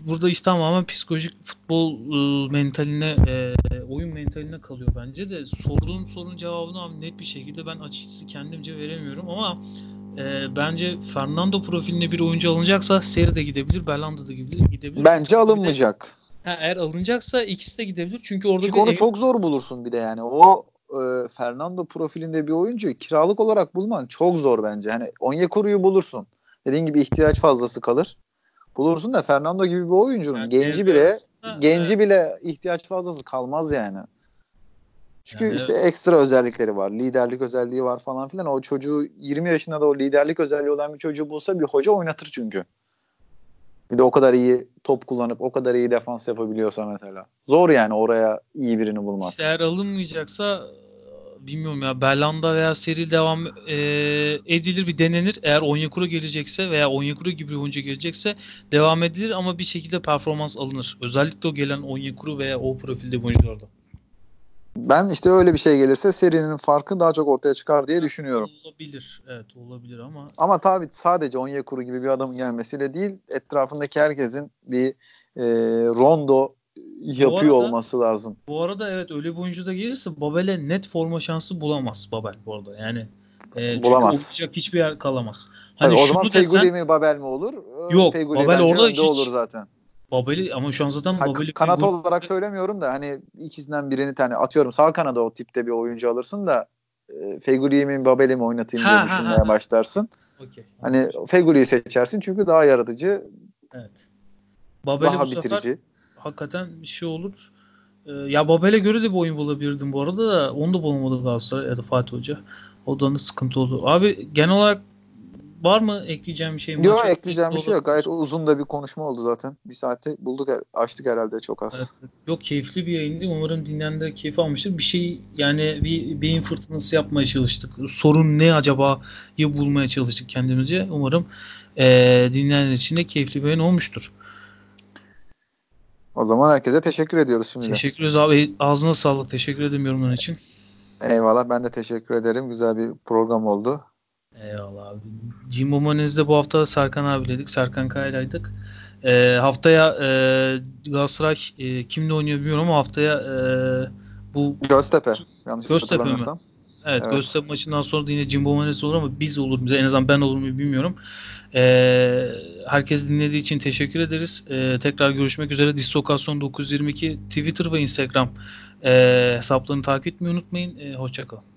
Burada işte tamamen psikolojik futbol e, mentaline, e, oyun mentaline kalıyor bence de. Sorduğum sorunun cevabını net bir şekilde ben açıkçası kendimce veremiyorum ama e, bence Fernando profilinde bir oyuncu alınacaksa Seri de gidebilir, Belhanda da gidebilir. gidebilir. Bence alınmayacak. Ha, eğer alınacaksa ikisi de gidebilir. Çünkü orada Çünkü onu ev- çok zor bulursun bir de yani. O e, Fernando profilinde bir oyuncu kiralık olarak bulman çok zor bence. Hani Onyekuru'yu bulursun. Dediğin gibi ihtiyaç fazlası kalır. Bulursun da Fernando gibi bir oyuncunun Yani genci bile arasında, genci bile ihtiyaç fazlası kalmaz yani. Çünkü Yani işte ekstra özellikleri var. Liderlik özelliği var falan filan. O çocuğu 20 yaşında da o liderlik özelliği olan bir çocuğu bulsa bir hoca oynatır çünkü. Bir de o kadar iyi top kullanıp o kadar iyi defans yapabiliyorsa mesela. Zor yani oraya iyi birini bulmak. İşte eğer alınmayacaksa bilmiyorum ya Belhanda veya seri devam e, edilir bir denenir. Eğer Onyekuru gelecekse veya Onyekuru gibi bir oyuncu gelecekse devam edilir ama bir şekilde performans alınır. Özellikle o gelen Onyekuru veya o profilde oyuncularda. Ben işte öyle bir şey gelirse serinin farkı daha çok ortaya çıkar diye düşünüyorum. Olabilir. Evet olabilir ama Ama tabii sadece Onyekuru gibi bir adamın gelmesiyle değil, etrafındaki herkesin bir e, rondo yapıyor arada- olması lazım. bu arada evet öyle bir oyuncu da gelirse Babel'e net forma şansı bulamaz Babel bu arada. Yani e, çünkü Bulamaz. oynayacak hiçbir yer kalamaz. Tabii Hani o şunu zaman desen Feguli mi Babel mi olur? Ee, Yok, Feguli Babel orada hiç- olur zaten. Babel'i ama şu an zaten Ha, Babel'i kanat Feguli- olarak söylemiyorum da hani ikisinden birini tane atıyorum sağ kanada o tipte bir oyuncu alırsın da e, Feguli'yi mi Babel'i mi oynatayım Ha, diye ha, düşünmeye ha, ha. başlarsın. Okey. Hani Feguli'yi seçersin çünkü daha yaratıcı, Babel'e daha bu sefer bitirici. Hakikaten bir şey olur. Ee, ya Babel'e göre de bir oyun bulabilirdim bu arada da onu da bulamadı Galatasaray ya da Fatih Hoca. O da sıkıntı oldu. Abi genel olarak var mı ekleyeceğim bir şey? Yok Maça ekleyeceğim bir şey yok. Gayet uzun da bir konuşma oldu zaten. Bir saate bulduk, açtık herhalde çok az. Evet. Yok keyifli bir yayındı. Umarım dinleyen de keyif almıştır. Bir şey yani bir beyin fırtınası yapmaya çalıştık. Sorun ne acaba ya bulmaya çalıştık kendimizce. Umarım eee dinleyenler için de keyifli bir yayın olmuştur. O zaman herkese teşekkür ediyoruz şimdi. Teşekkür ederiz abi. Ağzına sağlık. Teşekkür ederim yorumların için. Eyvallah ben de teşekkür ederim. Güzel bir program oldu. Eyvallah abi. Jimbo Manez'de bu hafta Serkan abiledik. Serkan Kaya'ylaydık. Ee, haftaya e, Galatasaray e, kimle oynuyor bilmiyorum ama haftaya e, bu Göztepe. Yanlış Göztepe mi? evet, Evet. Göztepe maçından sonra da yine Jimbo Manez olur ama biz olur mu? En azından ben olur mu bilmiyorum. Ee, herkes dinlediği için teşekkür ederiz. Ee, tekrar görüşmek üzere. Dislokasyon 922 Twitter ve Instagram e, hesaplarını takip etmeyi unutmayın. E, hoşçakalın.